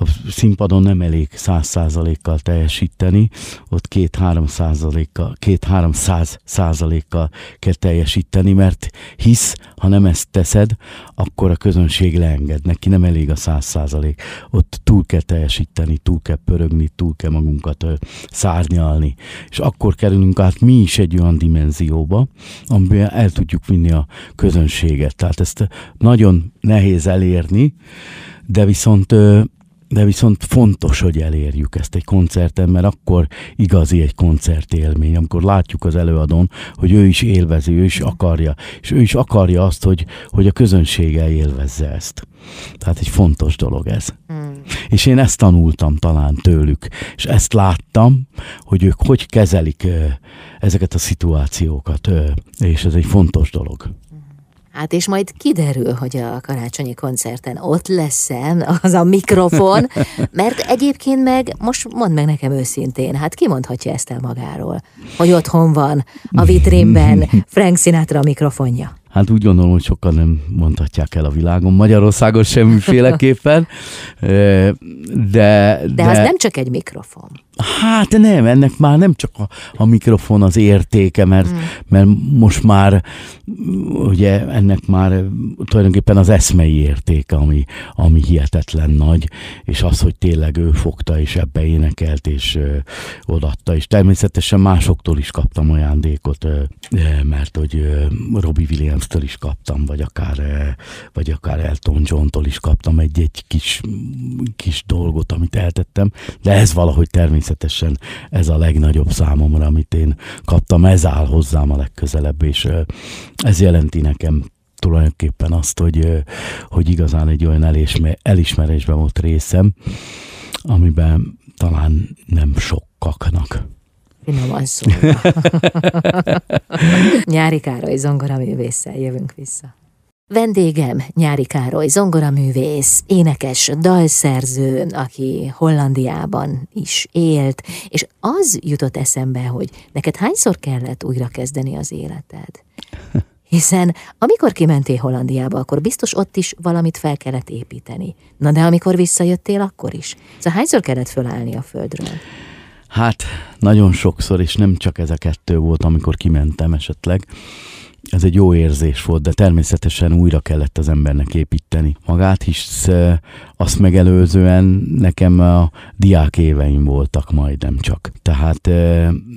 a színpadon nem elég száz százalékkal teljesíteni, ott két-három százalékkal, két-háromszáz százalékkal kell teljesíteni, mert hisz, ha nem ezt teszed, akkor a közönség leenged, neki nem elég a száz százalék. Ott túl kell teljesíteni, túl kell pörögni, túl kell magunkat szárnyalni. És akkor kerülünk át mi is egy olyan dimenzióba, amiben el tudjuk vinni a közönséget. Tehát ezt nagyon nehéz elérni, de viszont de viszont fontos, hogy elérjük ezt egy koncerten, mert akkor igazi egy koncertélmény, amikor látjuk az előadón, hogy ő is élvezi, ő is akarja, és ő is akarja azt, hogy, hogy a közönsége élvezze ezt. Tehát egy fontos dolog ez. Hmm. És én ezt tanultam talán tőlük, és ezt láttam, hogy ők hogy kezelik ezeket a szituációkat, és ez egy fontos dolog. Hát és majd kiderül, hogy a karácsonyi koncerten ott lesz-e az a mikrofon, mert egyébként meg, most mondd meg nekem őszintén, hát ki mondhatja ezt el magáról, hogy otthon van a vitrínben Frank Sinatra mikrofonja? Hát úgy gondolom, hogy sokan nem mondhatják el a világon, Magyarországon semmiféleképpen. De, de, de az nem csak egy mikrofon. Hát nem, ennek már nem csak a, a mikrofon az értéke, mert, mm. mert most már ugye ennek már tulajdonképpen az eszmei értéke, ami, ami hihetetlen nagy, és az, hogy tényleg ő fogta, és ebbe énekelt, és ö, odatta, és természetesen másoktól is kaptam ajándékot, ö, mert hogy ö, Robbie Williams-től is kaptam, vagy akár, ö, vagy akár Elton John-tól is kaptam egy-egy kis, kis dolgot, amit eltettem, de ez valahogy természetesen ez a legnagyobb számomra, amit én kaptam, ez áll hozzám a legközelebb, és ez jelenti nekem tulajdonképpen azt, hogy, hogy igazán egy olyan elismerésben volt részem, amiben talán nem sokkaknak. Finoman szó. Nyári Károly művésszel jövünk vissza. Vendégem Nyári Károly, zongoraművész, énekes, dalszerző, aki Hollandiában is élt, és az jutott eszembe, hogy neked hányszor kellett újra kezdeni az életed? Hiszen amikor kimentél Hollandiába, akkor biztos ott is valamit fel kellett építeni. Na de amikor visszajöttél, akkor is. Szóval hányszor kellett fölállni a földről? Hát nagyon sokszor, és nem csak ez a kettő volt, amikor kimentem esetleg ez egy jó érzés volt, de természetesen újra kellett az embernek építeni magát, hisz azt megelőzően nekem a diák éveim voltak majdnem csak. Tehát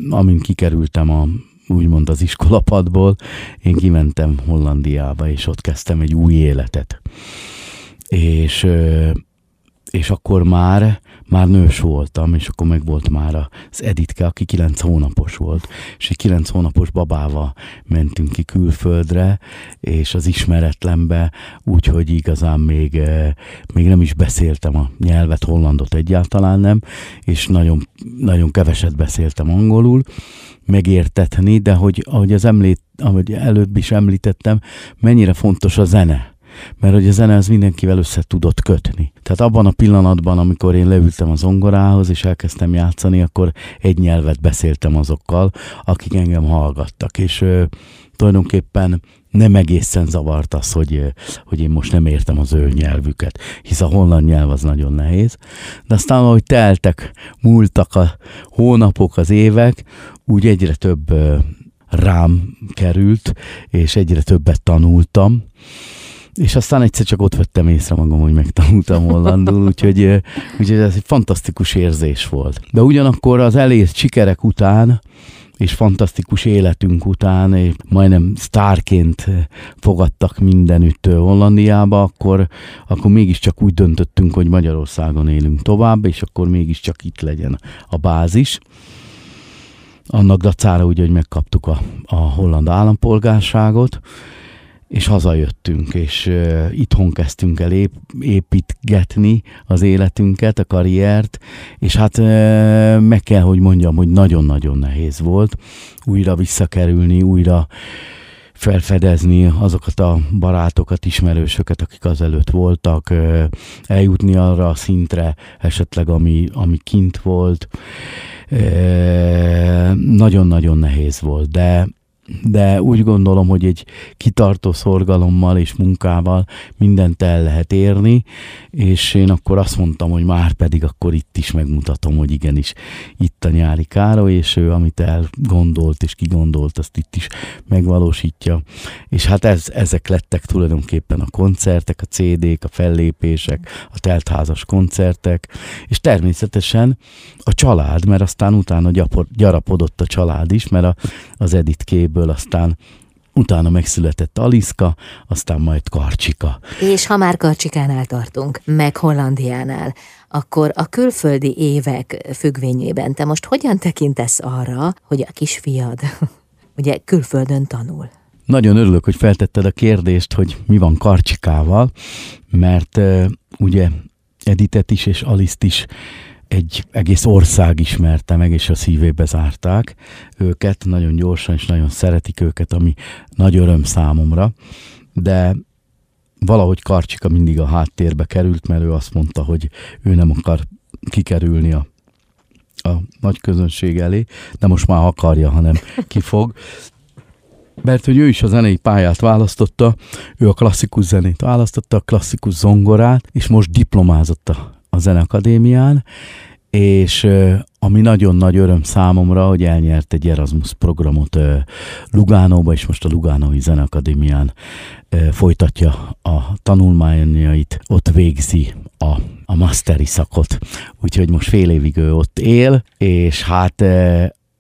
amint kikerültem a úgymond az iskolapadból, én kimentem Hollandiába, és ott kezdtem egy új életet. És, és akkor már már nős voltam, és akkor meg volt már az Editke, aki kilenc hónapos volt, és egy kilenc hónapos babával mentünk ki külföldre, és az ismeretlenbe, úgyhogy igazán még, eh, még nem is beszéltem a nyelvet, hollandot egyáltalán nem, és nagyon, nagyon keveset beszéltem angolul, megértetni, de hogy ahogy az említ, ahogy előbb is említettem, mennyire fontos a zene mert hogy a zene az mindenkivel össze tudott kötni. Tehát abban a pillanatban, amikor én leültem az zongorához, és elkezdtem játszani, akkor egy nyelvet beszéltem azokkal, akik engem hallgattak, és ö, tulajdonképpen nem egészen zavart az, hogy, hogy én most nem értem az ő nyelvüket, hisz a holland nyelv az nagyon nehéz. De aztán, ahogy teltek, múltak a hónapok, az évek, úgy egyre több rám került, és egyre többet tanultam, és aztán egyszer csak ott vettem észre magam, hogy megtanultam hollandul, úgyhogy, úgyhogy ez egy fantasztikus érzés volt. De ugyanakkor az elért sikerek után, és fantasztikus életünk után, és majdnem sztárként fogadtak mindenütt Hollandiába, akkor, akkor mégiscsak úgy döntöttünk, hogy Magyarországon élünk tovább, és akkor mégiscsak itt legyen a bázis. Annak dacára úgy, hogy megkaptuk a, a holland állampolgárságot, és hazajöttünk, és uh, itthon kezdtünk el ép, építgetni az életünket, a karriert, és hát uh, meg kell, hogy mondjam, hogy nagyon-nagyon nehéz volt újra visszakerülni, újra felfedezni azokat a barátokat, ismerősöket, akik azelőtt voltak, eljutni arra a szintre esetleg, ami, ami kint volt. Nagyon-nagyon nehéz volt, de de úgy gondolom, hogy egy kitartó szorgalommal és munkával mindent el lehet érni, és én akkor azt mondtam, hogy már pedig akkor itt is megmutatom, hogy igenis itt a nyári Károly, és ő, amit elgondolt és kigondolt, azt itt is megvalósítja. És hát ez, ezek lettek tulajdonképpen a koncertek, a CD-k, a fellépések, a teltházas koncertek, és természetesen a család, mert aztán utána gyarapodott a család is, mert a, az Edith kép ebből aztán utána megszületett Aliszka, aztán majd Karcsika. És ha már Karcsikánál tartunk, meg Hollandiánál, akkor a külföldi évek függvényében te most hogyan tekintesz arra, hogy a kisfiad ugye külföldön tanul? Nagyon örülök, hogy feltetted a kérdést, hogy mi van Karcsikával, mert uh, ugye Editet is és Aliszt is egy egész ország ismerte meg, és a szívébe zárták őket, nagyon gyorsan és nagyon szeretik őket, ami nagy öröm számomra, de valahogy Karcsika mindig a háttérbe került, mert ő azt mondta, hogy ő nem akar kikerülni a, a nagy közönség elé, de most már akarja, hanem kifog. Mert hogy ő is a zenei pályát választotta, ő a klasszikus zenét választotta, a klasszikus zongorát, és most diplomázott a a Zenakadémián, és ami nagyon nagy öröm számomra, hogy elnyert egy Erasmus programot Lugánóba, és most a Lugánói Zenakadémián folytatja a tanulmányait, ott végzi a, a masteri szakot, úgyhogy most fél évig ő ott él, és hát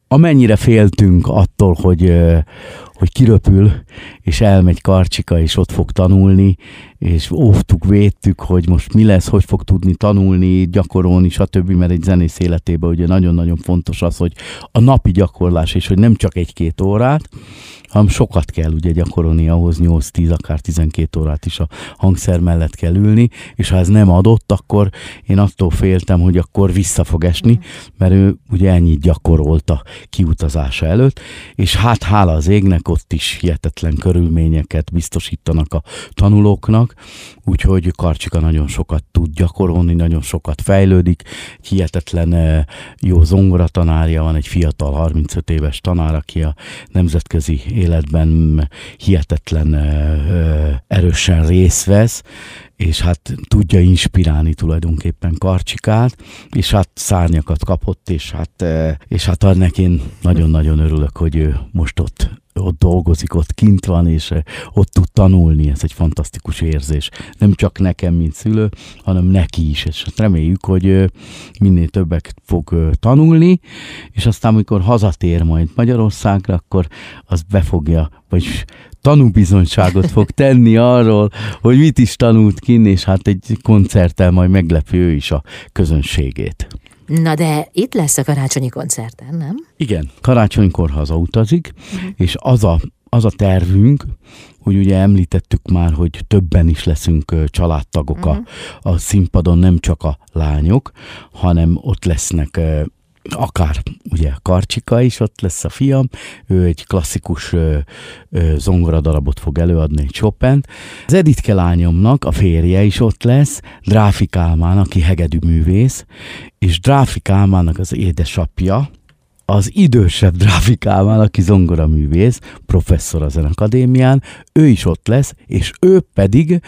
amennyire féltünk attól, hogy, hogy kiröpül, és elmegy Karcsika, és ott fog tanulni, és óvtuk, védtük, hogy most mi lesz, hogy fog tudni tanulni, gyakorolni, stb., mert egy zenész életében ugye nagyon-nagyon fontos az, hogy a napi gyakorlás, és hogy nem csak egy-két órát, hanem sokat kell ugye gyakorolni ahhoz, 8-10, akár 12 órát is a hangszer mellett kell ülni, és ha ez nem adott, akkor én attól féltem, hogy akkor vissza fog esni, mert ő ugye ennyit gyakorolta kiutazása előtt, és hát hála az égnek ott is hihetetlen körülményeket biztosítanak a tanulóknak, úgyhogy Karcsika nagyon sokat tud gyakorolni, nagyon sokat fejlődik, hihetetlen eh, jó zongoratanárja van, egy fiatal 35 éves tanár, aki a nemzetközi életben hihetetlen erősen részt vesz, és hát tudja inspirálni tulajdonképpen Karcsikát, és hát szárnyakat kapott, és hát, és hát annak én nagyon-nagyon örülök, hogy ő most ott ott dolgozik, ott kint van, és ott tud tanulni, ez egy fantasztikus érzés. Nem csak nekem, mint szülő, hanem neki is, és reméljük, hogy minél többek fog tanulni, és aztán, amikor hazatér majd Magyarországra, akkor az befogja, vagy tanúbizonyságot fog tenni arról, hogy mit is tanult kin, és hát egy koncerttel majd meglepő is a közönségét. Na de itt lesz a karácsonyi koncerten, nem? Igen, karácsonykor hazautazik, uh-huh. és az a, az a tervünk, hogy ugye említettük már, hogy többen is leszünk családtagok uh-huh. a, mhm. a színpadon, nem csak a lányok, hanem ott lesznek akár ugye Karcsika is ott lesz a fiam, ő egy klasszikus ö, ö, zongoradarabot fog előadni, egy chopin Az Editke lányomnak a férje is ott lesz, Dráfi Kálmán, aki hegedű művész, és Dráfi Kálmának az édesapja, az idősebb Dráfi Kálmán, aki zongoraművész, professzor az akadémián, ő is ott lesz, és ő pedig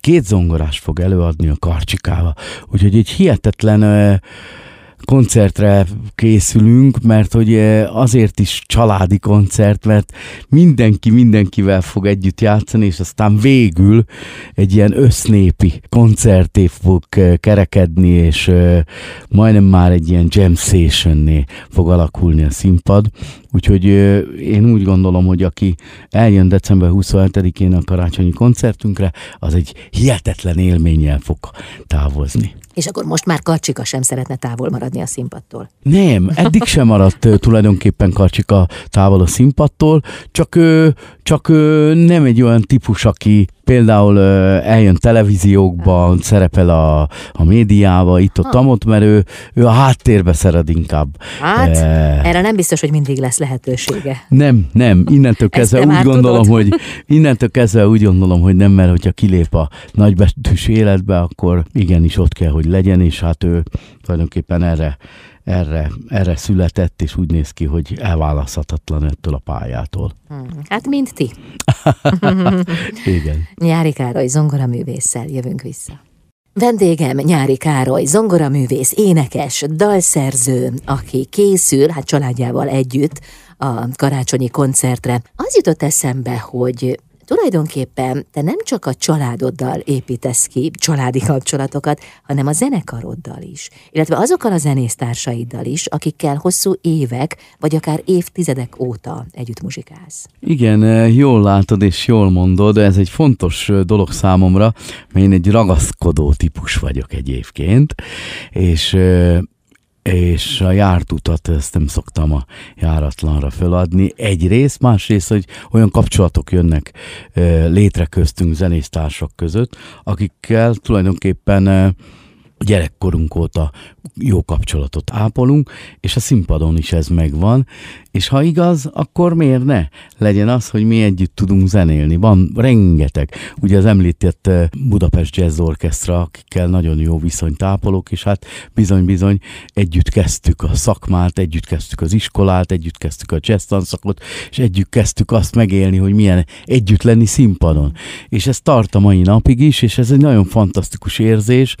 két zongorás fog előadni a Karcsikával. Úgyhogy egy hihetetlen koncertre készülünk, mert hogy eh, azért is családi koncert, mert mindenki mindenkivel fog együtt játszani, és aztán végül egy ilyen össznépi koncerté fog eh, kerekedni, és eh, majdnem már egy ilyen jam session fog alakulni a színpad. Úgyhogy én úgy gondolom, hogy aki eljön december 27-én a karácsonyi koncertünkre, az egy hihetetlen élménnyel fog távozni. És akkor most már Karcsika sem szeretne távol maradni a színpadtól. Nem, eddig sem maradt tulajdonképpen Karcsika távol a színpadtól, csak, csak nem egy olyan típus, aki például eljön televíziókban, szerepel a, a médiába, itt ott, mert ő, ő a háttérbe szeret inkább. Hát, e... erre nem biztos, hogy mindig lesz lehetősége. Nem, nem, innentől kezdve úgy gondolom, tudod. hogy innentől kezdve úgy gondolom, hogy nem, mert hogyha kilép a nagybetűs életbe, akkor igenis ott kell, hogy legyen, és hát ő tulajdonképpen erre erre, erre született, és úgy néz ki, hogy elválaszthatatlan ettől a pályától. Hmm, hát, mint ti. Igen. Nyári Károly zongoraművésszel jövünk vissza. Vendégem Nyári Károly, zongoraművész, énekes, dalszerző, aki készül, hát családjával együtt a karácsonyi koncertre. Az jutott eszembe, hogy tulajdonképpen te nem csak a családoddal építesz ki családi kapcsolatokat, hanem a zenekaroddal is, illetve azokkal a zenésztársaiddal is, akikkel hosszú évek, vagy akár évtizedek óta együtt muzsikálsz. Igen, eh, jól látod és jól mondod, ez egy fontos eh, dolog számomra, mert én egy ragaszkodó típus vagyok egyébként, és eh, és a jártutat ezt nem szoktam a járatlanra feladni. Egyrészt, másrészt, hogy olyan kapcsolatok jönnek létre köztünk zenésztársak között, akikkel tulajdonképpen gyerekkorunk óta jó kapcsolatot ápolunk, és a színpadon is ez megvan, és ha igaz, akkor miért ne? Legyen az, hogy mi együtt tudunk zenélni. Van rengeteg. Ugye az említett eh, Budapest Jazz Orchestra, akikkel nagyon jó viszonyt ápolok, és hát bizony-bizony együtt kezdtük a szakmát, együtt kezdtük az iskolát, együtt kezdtük a jazz tanszakot, és együtt kezdtük azt megélni, hogy milyen együtt lenni színpadon. És ez tart a mai napig is, és ez egy nagyon fantasztikus érzés,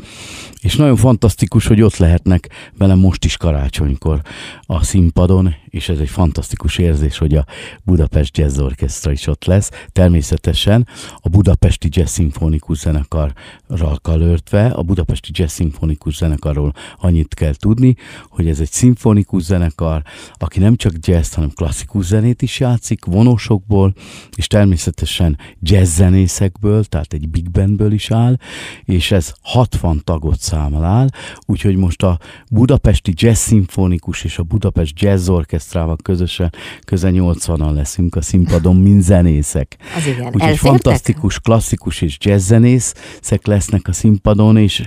és nagyon fantasztikus, hogy ott lehetnek velem most is karácsonykor a színpadon, és ez egy fantasztikus érzés, hogy a Budapest Jazz Orchestra is ott lesz. Természetesen a Budapesti Jazz Szimfonikus Zenekarral kalörtve, a Budapesti Jazz Szimfonikus Zenekarról annyit kell tudni, hogy ez egy szimfonikus zenekar, aki nem csak jazz, hanem klasszikus zenét is játszik, vonósokból, és természetesen jazz zenészekből, tehát egy big bandből is áll, és ez 60 tagot számol áll, úgyhogy most a Budapesti Jazz Szimfonikus és a Budapest Jazz Orchestrával közösen köze 80-an leszünk a színpadon, mint zenészek. Az igen. Úgyhogy Elfértek? fantasztikus, klasszikus és jazz zenészek lesznek a színpadon, és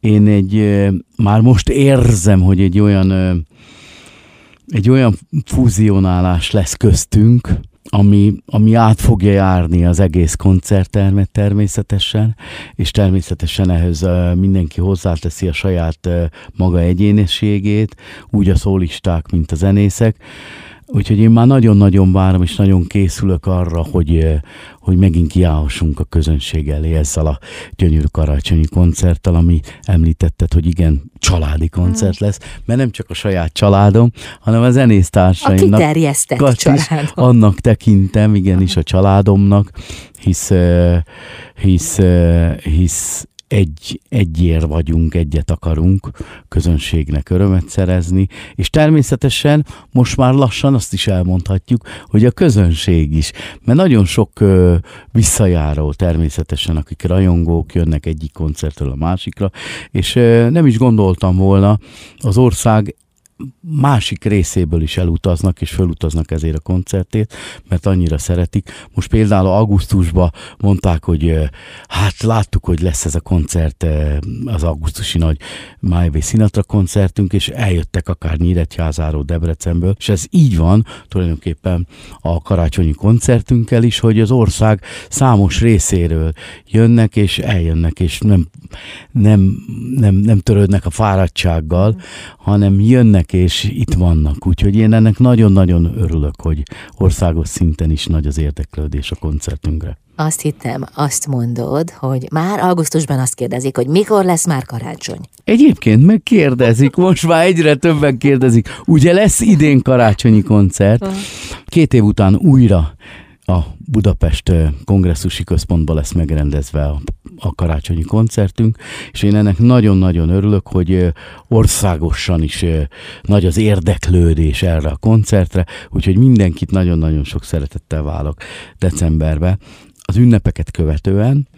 én egy, már most érzem, hogy egy olyan egy olyan fúzionálás lesz köztünk, ami, ami át fogja járni az egész koncerttermet természetesen, és természetesen ehhez mindenki hozzáteszi a saját maga egyéniségét, úgy a szólisták, mint a zenészek. Úgyhogy én már nagyon-nagyon várom, és nagyon készülök arra, hogy, hogy megint kiállhassunk a közönség elé ezzel a gyönyörű karácsonyi koncerttel, ami említetted, hogy igen, családi koncert lesz, mert nem csak a saját családom, hanem a zenésztársaimnak. A kiterjesztett családom. Annak tekintem, igenis a családomnak, hisz, hisz, hisz egy, egyér vagyunk, egyet akarunk közönségnek örömet szerezni, és természetesen most már lassan azt is elmondhatjuk, hogy a közönség is, mert nagyon sok ö, visszajáró természetesen, akik rajongók jönnek egyik koncertről a másikra, és ö, nem is gondoltam volna az ország másik részéből is elutaznak, és felutaznak ezért a koncertét, mert annyira szeretik. Most például augusztusban mondták, hogy hát láttuk, hogy lesz ez a koncert, az augusztusi nagy Májvé Sinatra koncertünk, és eljöttek akár Nyíregyházáról, Debrecenből, és ez így van tulajdonképpen a karácsonyi koncertünkkel is, hogy az ország számos részéről jönnek, és eljönnek, és nem, nem, nem, nem törődnek a fáradtsággal, hanem jönnek jönnek, és itt vannak. Úgyhogy én ennek nagyon-nagyon örülök, hogy országos szinten is nagy az érdeklődés a koncertünkre. Azt hittem, azt mondod, hogy már augusztusban azt kérdezik, hogy mikor lesz már karácsony. Egyébként megkérdezik, most már egyre többen kérdezik. Ugye lesz idén karácsonyi koncert? Két év után újra a Budapest kongresszusi központban lesz megrendezve a, a karácsonyi koncertünk, és én ennek nagyon-nagyon örülök, hogy országosan is nagy az érdeklődés erre a koncertre, úgyhogy mindenkit nagyon-nagyon sok szeretettel válok decemberbe. Az ünnepeket követően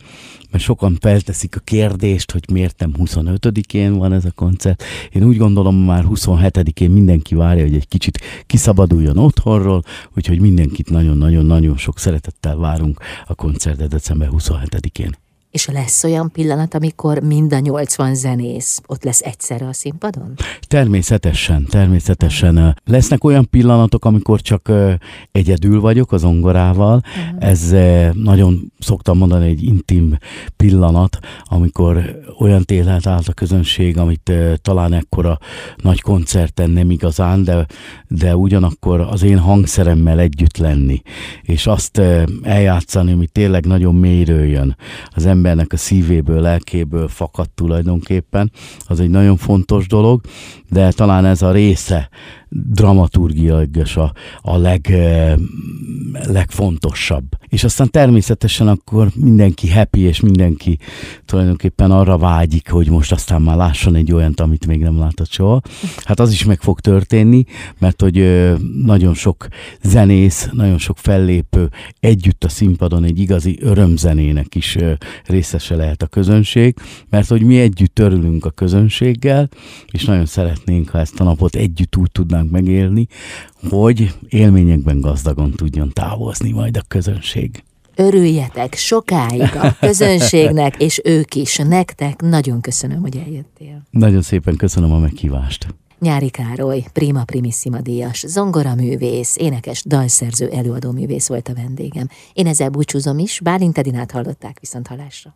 mert sokan felteszik a kérdést, hogy miért nem 25-én van ez a koncert. Én úgy gondolom, már 27-én mindenki várja, hogy egy kicsit kiszabaduljon otthonról, úgyhogy mindenkit nagyon-nagyon-nagyon sok szeretettel várunk a koncertre december 27-én. És lesz olyan pillanat, amikor mind a 80 zenész ott lesz egyszerre a színpadon? Természetesen, természetesen. Lesznek olyan pillanatok, amikor csak egyedül vagyok az ongorával. Uh-huh. Ez nagyon szoktam mondani egy intim pillanat, amikor olyan tényleg állt a közönség, amit talán ekkora nagy koncerten nem igazán, de, de ugyanakkor az én hangszeremmel együtt lenni, és azt eljátszani, ami tényleg nagyon mélyről jön az ember embernek a szívéből, lelkéből fakad tulajdonképpen, az egy nagyon fontos dolog, de talán ez a része dramaturgiailag a, a leg, legfontosabb. És aztán természetesen akkor mindenki happy, és mindenki tulajdonképpen arra vágyik, hogy most aztán már lásson egy olyant, amit még nem látott soha. Hát az is meg fog történni, mert hogy nagyon sok zenész, nagyon sok fellépő együtt a színpadon egy igazi örömzenének is részese lehet a közönség, mert hogy mi együtt örülünk a közönséggel, és nagyon szeretnénk, ha ezt a napot együtt úgy tudnánk megélni, hogy élményekben gazdagon tudjon távozni majd a közönség. Örüljetek sokáig a közönségnek, és ők is, nektek. Nagyon köszönöm, hogy eljöttél. Nagyon szépen köszönöm a meghívást. Nyári Károly, Prima Primissima díjas, zongoraművész, énekes, dalszerző, előadóművész volt a vendégem. Én ezzel búcsúzom is, Bálint Edinát hallották viszont halásra.